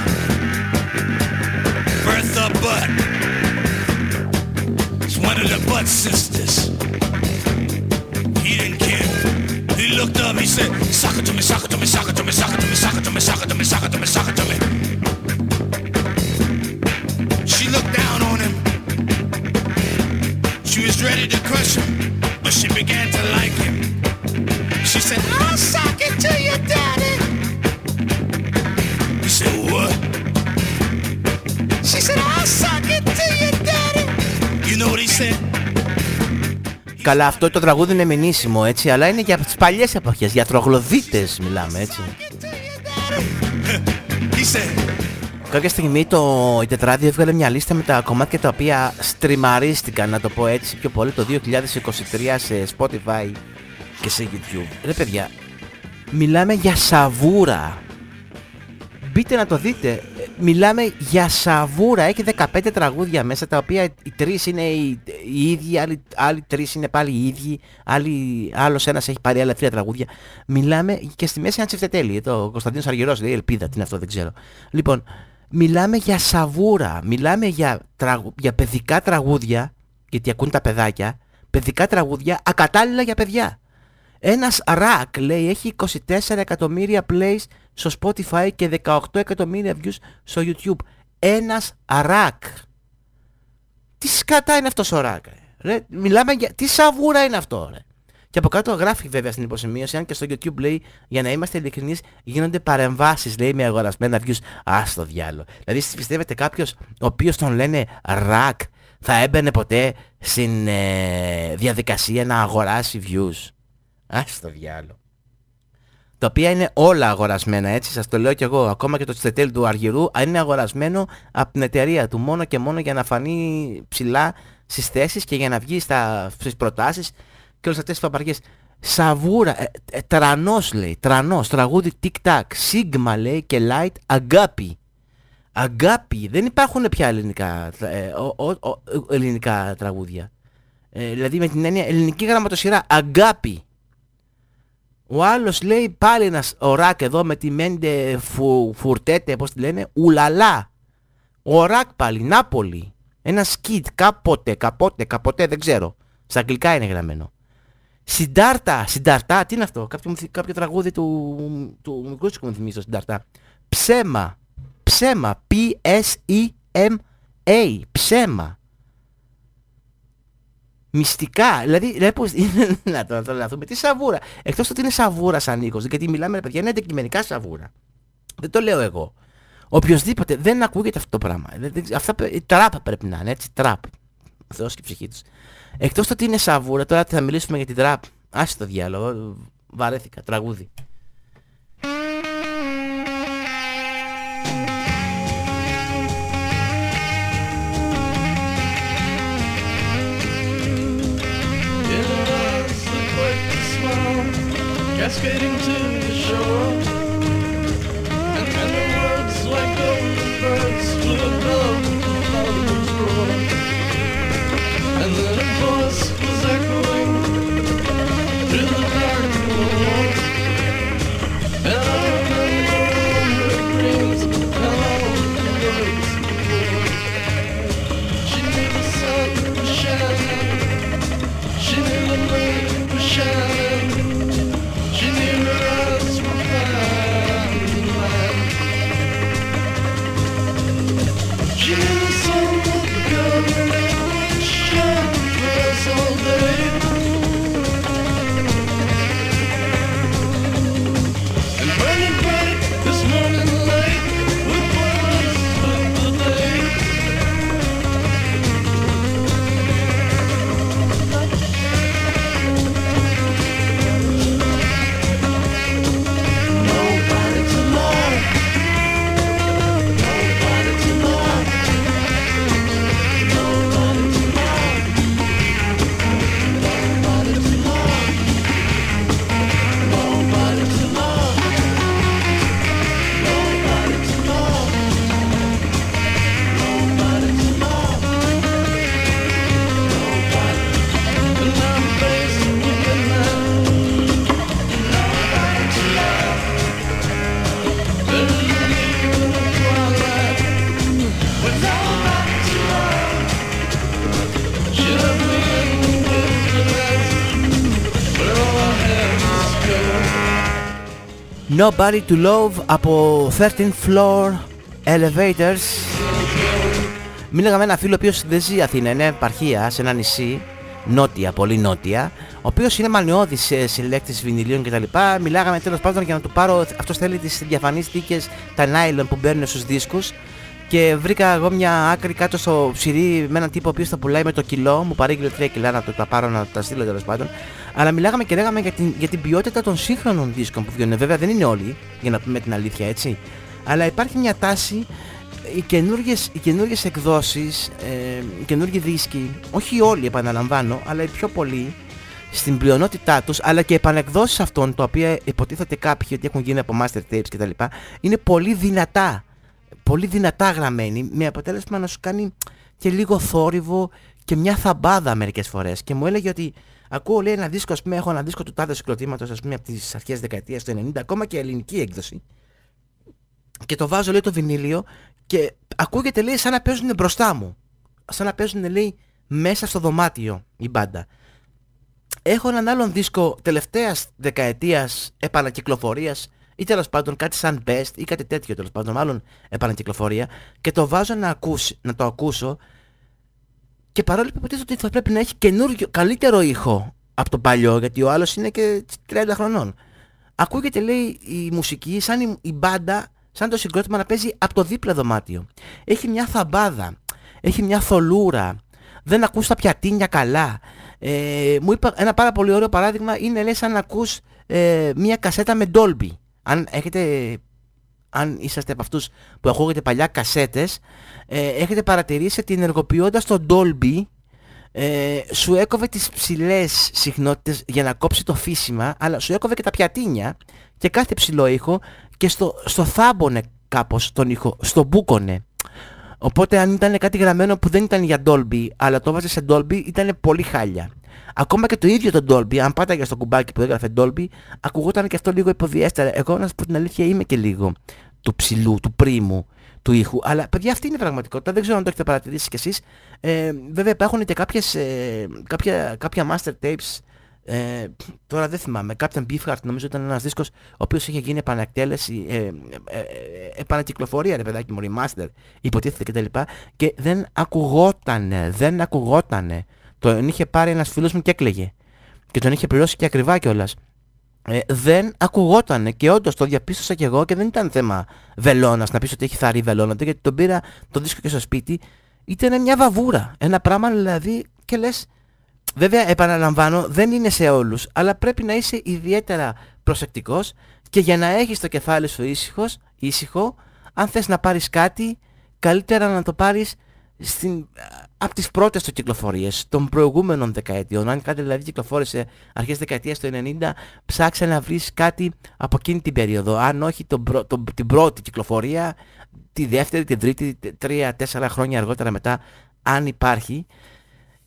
Bertha Butt. It's one of the Butt sisters. He didn't care. He looked up, he said, Sock it to me, sock it Καλά, αυτό το τραγούδι είναι μηνύσιμο, έτσι, αλλά είναι για τις παλιές εποχές, για τρογλωδίτες μιλάμε, έτσι. He said, Κάποια στιγμή το, η Τετράδιο έβγαλε μια λίστα με τα κομμάτια τα οποία στριμαρίστηκαν, να το πω έτσι, πιο πολύ το 2023 σε Spotify και σε YouTube. Ρε παιδιά, μιλάμε για σαβούρα. Μπείτε να το δείτε. Ε, Μιλάμε για σαβούρα. Έχει 15 τραγούδια μέσα, τα οποία οι τρεις είναι οι, οι ίδιοι, άλλοι, άλλοι τρεις είναι πάλι οι ίδιοι, άλλοι, άλλος ένας έχει πάρει άλλα τρία τραγούδια. Μιλάμε και στη μέση ένα τσιφτετέλη. Το Κωνσταντίνος Αργυρός, λέει ελπίδα, τι είναι αυτό, δεν ξέρω. Λοιπόν, μιλάμε για σαβούρα, μιλάμε για, τραγου- για παιδικά τραγούδια, γιατί ακούν τα παιδάκια, παιδικά τραγούδια ακατάλληλα για παιδιά. Ένας ρακ λέει έχει 24 εκατομμύρια plays στο Spotify και 18 εκατομμύρια views στο YouTube. Ένας ρακ. Τι σκατά είναι αυτός ο ρακ. Ρε; Ρε, μιλάμε για... Τι σαβούρα είναι αυτό ρε; Και από κάτω γράφει βέβαια στην υποσημείωση, αν και στο YouTube λέει, για να είμαστε ειλικρινείς, γίνονται παρεμβάσεις, λέει, με αγορασμένα views. Α το διάλο. Δηλαδή, εσείς πιστεύετε κάποιος, ο οποίος τον λένε ρακ, θα έμπαινε ποτέ στην ε, διαδικασία να αγοράσει views; Ας το διάλο. Τα οποία είναι όλα αγορασμένα έτσι, σας το λέω κι εγώ. Ακόμα και το τσιτετέλ του Αργυρού είναι αγορασμένο από την εταιρεία του μόνο και μόνο για να φανεί ψηλά στις θέσεις και για να βγει στα, στις προτάσεις και όλες αυτές τις παπαριές. Σαβούρα, ε, ε, τρανός λέει, τρανός, τραγούδι tic-tac, σίγμα λέει και light αγκάπη. Αγκάπη, δεν υπάρχουν πια ελληνικά, ε, ο- ο- ο- ελληνικά τραγούδια. Ε, δηλαδή με την έννοια ελληνική γραμματοσυρά, αγκάπη. Ο άλλος λέει πάλι ένας οράκ εδώ με τη μέντε φου, φουρτέτε, πώς τη λένε, ουλαλά. Οράκ πάλι, Νάπολη. Ένας σκιτ, κάποτε, καπότε, καποτέ, δεν ξέρω. Στα αγγλικά είναι γραμμένο. Συντάρτα, συνταρτά, τι είναι αυτό, κάποιο, μου θυ- κάποιο τραγούδι του, του Μικρούτσικου μου θυμίζει το συνταρτά. Ψέμα, ψέμα, P-S-E-M-A, ψέμα. Μυστικά, δηλαδή, δηλαδή πώς είναι να το, να το λαθούμε, τι σαβούρα. Εκτός ότι είναι σαβούρα σαν Νίκος, γιατί μιλάμε, ρε παιδιά, είναι αντικειμενικά σαβούρα. Δεν το λέω εγώ. Οποιοςδήποτε δεν ακούγεται αυτό το πράγμα. Δεν- δεν- Αυτά πε- τραπ πρέπει να είναι, έτσι, τραπ. Ο Θεός και η ψυχή τους. Εκτός το ότι είναι σαβούρα, τώρα θα μιλήσουμε για την τραπ. Άσε το διάλογο, βαρέθηκα, τραγούδι. Cascading to the shore And then the words like golden birds flew above the clouds roar And then a voice was echoing through the dark walls And I remember the dreams and all the words She knew the sun was shining She knew the moon was shining Nobody to Love από 13 Floor Elevators. Μίλαγα με ένα φίλο ο οποίος δεν ζει Αθήνα, είναι επαρχία σε ένα νησί, νότια, πολύ νότια, ο οποίος είναι μανιώδης ε, συλλέκτης βινιλίων κτλ. Μιλάγαμε τέλος πάντων για να του πάρω, αυτός θέλει τις διαφανείς θήκες, τα nylon που μπαίνουν στους δίσκους και βρήκα εγώ μια άκρη κάτω στο ψυρί με έναν τύπο ο οποίος τα πουλάει με το κιλό, μου παρήγγειλε 3 κιλά να το τα πάρω να τα στείλω τέλος πάντων. Αλλά μιλάγαμε και λέγαμε για την, για την ποιότητα των σύγχρονων δίσκων που βγαίνουν. Βέβαια δεν είναι όλοι, για να πούμε την αλήθεια έτσι. Αλλά υπάρχει μια τάση οι καινούργιες, οι καινούργιες εκδόσεις, ε, οι καινούργιοι δίσκοι, όχι όλοι επαναλαμβάνω, αλλά οι πιο πολλοί, στην πλειονότητά τους, αλλά και επανεκδόσεις αυτών, τα οποία υποτίθεται κάποιοι ότι έχουν γίνει από master tapes κτλ. είναι πολύ δυνατά, πολύ δυνατά γραμμένοι, με αποτέλεσμα να σου κάνει και λίγο θόρυβο και μια θαμπάδα μερικές φορές. Και μου έλεγε ότι ακούω λέει ένα δίσκο, ας πούμε, έχω ένα δίσκο του τάδε συγκροτήματος, ας πούμε, από τις αρχές δεκαετίας του 90, ακόμα και ελληνική έκδοση, και το βάζω λέει το βινίλιο και ακούγεται λέει σαν να παίζουν μπροστά μου. Σαν να παίζουν λέει μέσα στο δωμάτιο η μπάντα. Έχω έναν άλλον δίσκο τελευταίας δεκαετίας επανακυκλοφορίας ή τέλος πάντων κάτι σαν best ή κάτι τέτοιο τέλος πάντων μάλλον επανακυκλοφορία και το βάζω να, ακούσει, να το ακούσω και παρόλο που υποτίθεται ότι θα πρέπει να έχει καινούργιο, καλύτερο ήχο από το παλιό γιατί ο άλλος είναι και 30 χρονών. Ακούγεται λέει η μουσική σαν η, η μπάντα σαν το συγκρότημα να παίζει από το δίπλα δωμάτιο. Έχει μια θαμπάδα, έχει μια θολούρα, δεν ακούς τα πιατίνια καλά. Ε, μου είπα ένα πάρα πολύ ωραίο παράδειγμα είναι λέει σαν να ακούς ε, μια κασέτα με Dolby. Αν έχετε αν είσαστε από αυτούς που ακούγεται παλιά κασέτες, ε, έχετε παρατηρήσει ότι ενεργοποιώντας το Dolby ε, σου έκοβε τις ψηλές συχνότητες για να κόψει το φύσιμα, αλλά σου έκοβε και τα πιατίνια και κάθε ψηλό ήχο και στο, στο θάμπονε κάπως τον ήχο, στο μπούκονε. Οπότε αν ήταν κάτι γραμμένο που δεν ήταν για Dolby, αλλά το έβαζε σε Dolby, ήταν πολύ χάλια. Ακόμα και το ίδιο το Dolby, αν πάταγε στο κουμπάκι που έγραφε Dolby, ακουγόταν και αυτό λίγο υποδιέστερα. Εγώ να σου πω την αλήθεια είμαι και λίγο του ψηλού, του πρίμου του ήχου. Αλλά παιδιά αυτή είναι η πραγματικότητα. Δεν ξέρω αν το έχετε παρατηρήσει κι εσείς. Ε, βέβαια υπάρχουν και κάποιες, ε, κάποια, κάποια master tapes ε, τώρα δεν θυμάμαι. Captain Beefheart νομίζω ήταν ένας δίσκος ο οποίος είχε γίνει επανακτέλεση, ε, ε, ε, επανακυκλοφορία ρε παιδάκι μου, remaster, υποτίθεται κτλ. Και δεν ακουγότανε, δεν ακουγότανε. Τον είχε πάρει ένας φίλος μου και έκλαιγε. Και τον είχε πληρώσει και ακριβά κιόλας. Ε, δεν ακουγότανε και όντως το διαπίστωσα κι εγώ και δεν ήταν θέμα βελόνας να πεις ότι έχει θαρεί βελόνα γιατί τον πήρα το δίσκο και στο σπίτι ήταν μια βαβούρα ένα πράγμα δηλαδή και λες Βέβαια, επαναλαμβάνω, δεν είναι σε όλους, αλλά πρέπει να είσαι ιδιαίτερα προσεκτικός και για να έχεις το κεφάλι σου ήσυχος, ήσυχο, αν θες να πάρεις κάτι, καλύτερα να το πάρεις στην, από τις πρώτες του κυκλοφορίες των προηγούμενων δεκαετιών. Αν κάτι δηλαδή κυκλοφόρησε αρχές δεκαετίας του 90, ψάξε να βρεις κάτι από εκείνη την περίοδο. Αν όχι τον, πρω- τον- την πρώτη κυκλοφορία, τη δεύτερη, την τρίτη, τρία, τέσσερα χρόνια αργότερα μετά, αν υπάρχει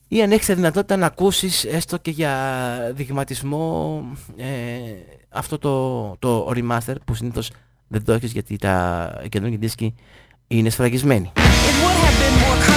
ή αν έχεις τη δυνατότητα να ακούσεις έστω και για δειγματισμό ε, αυτό το, το remaster που συνήθως δεν το έχεις γιατί τα καινούργια δίσκοι είναι σφραγισμένοι. It would have been more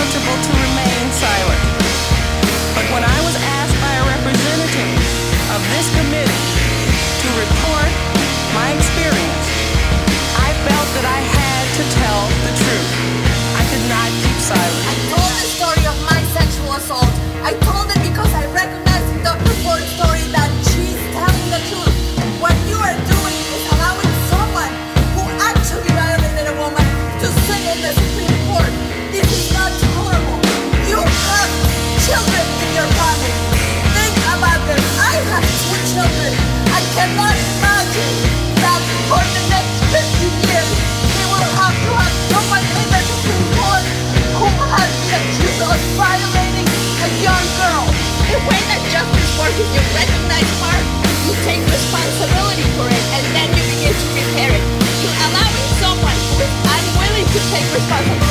you recognize harm, you take responsibility for it, and then you begin to repair it. You're allowing someone who is unwilling to take responsibility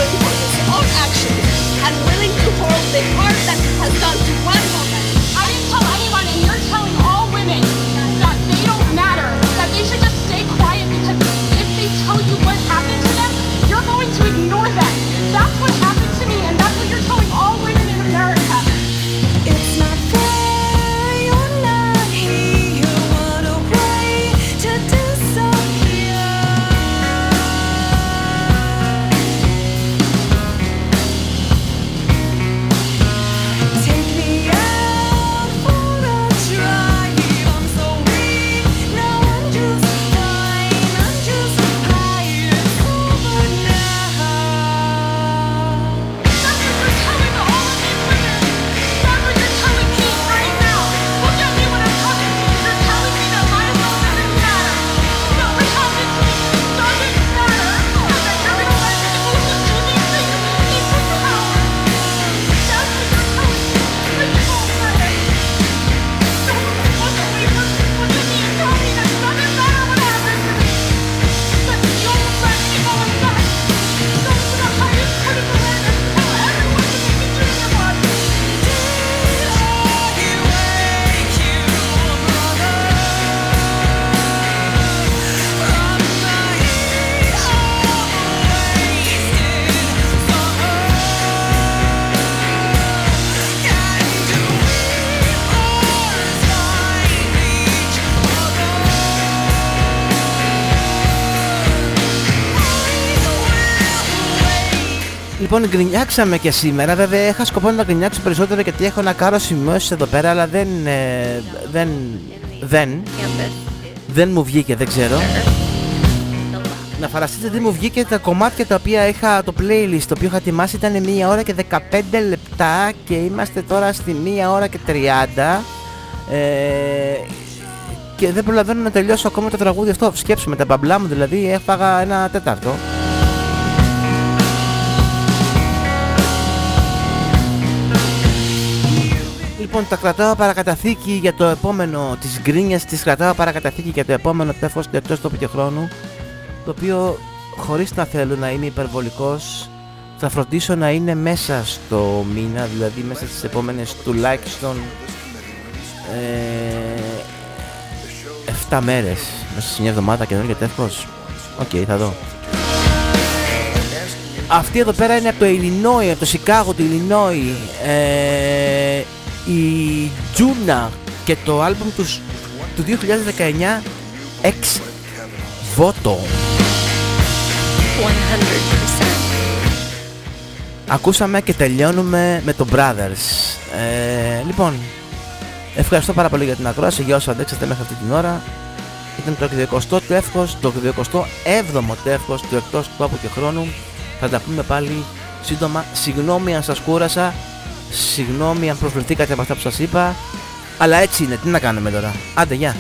Λοιπόν, γκρινιάξαμε και σήμερα. Βέβαια, είχα σκοπό να γκρινιάξω περισσότερο γιατί έχω να κάνω σημειώσεις εδώ πέρα, αλλά δεν. ε, δεν. δεν. δεν μου βγήκε, δεν ξέρω. Να φανταστείτε τι μου βγήκε τα κομμάτια τα οποία είχα, το playlist το οποίο είχα ετοιμάσει ήταν 1 ώρα και 15 λεπτά και είμαστε τώρα στη 1 ώρα και 30 ε, και δεν προλαβαίνω να τελειώσω ακόμα το τραγούδι αυτό. Σκέψου με τα μπαμπλά μου δηλαδή έφαγα ένα τέταρτο. Λοιπόν, τα κρατάω παρακαταθήκη για το επόμενο, τις γκρίνιες τις κρατάω παρακαταθήκη για το επόμενο τεύχος του εκτός τόπου και χρόνου το οποίο χωρίς να θέλω να είμαι υπερβολικός θα φροντίσω να είναι μέσα στο μήνα, δηλαδή μέσα στις επόμενες τουλάχιστον ε, 7 μέρες μέσα σε μια εβδομάδα καινούργια τεύχος. Οκ, θα δω. Αυτή εδώ πέρα είναι από το Illinois, από το Σικάγο του Illinois. Ε, η Τζούνα και το άλμπουμ τους του 2019 Ex Voto. 100%. Ακούσαμε και τελειώνουμε με το Brothers. Ε, λοιπόν, ευχαριστώ πάρα πολύ για την ακρόαση, για όσους αντέξατε μέχρι αυτή την ώρα. Ήταν το 20ο τεύχος, το 27ο τεύχος του εκτός τόπου και χρόνου. Θα τα πούμε πάλι σύντομα. Συγγνώμη αν σας κούρασα, συγγνώμη αν προβληθήκατε από αυτά που σας είπα. Αλλά έτσι είναι, τι να κάνουμε τώρα. Άντε, γεια.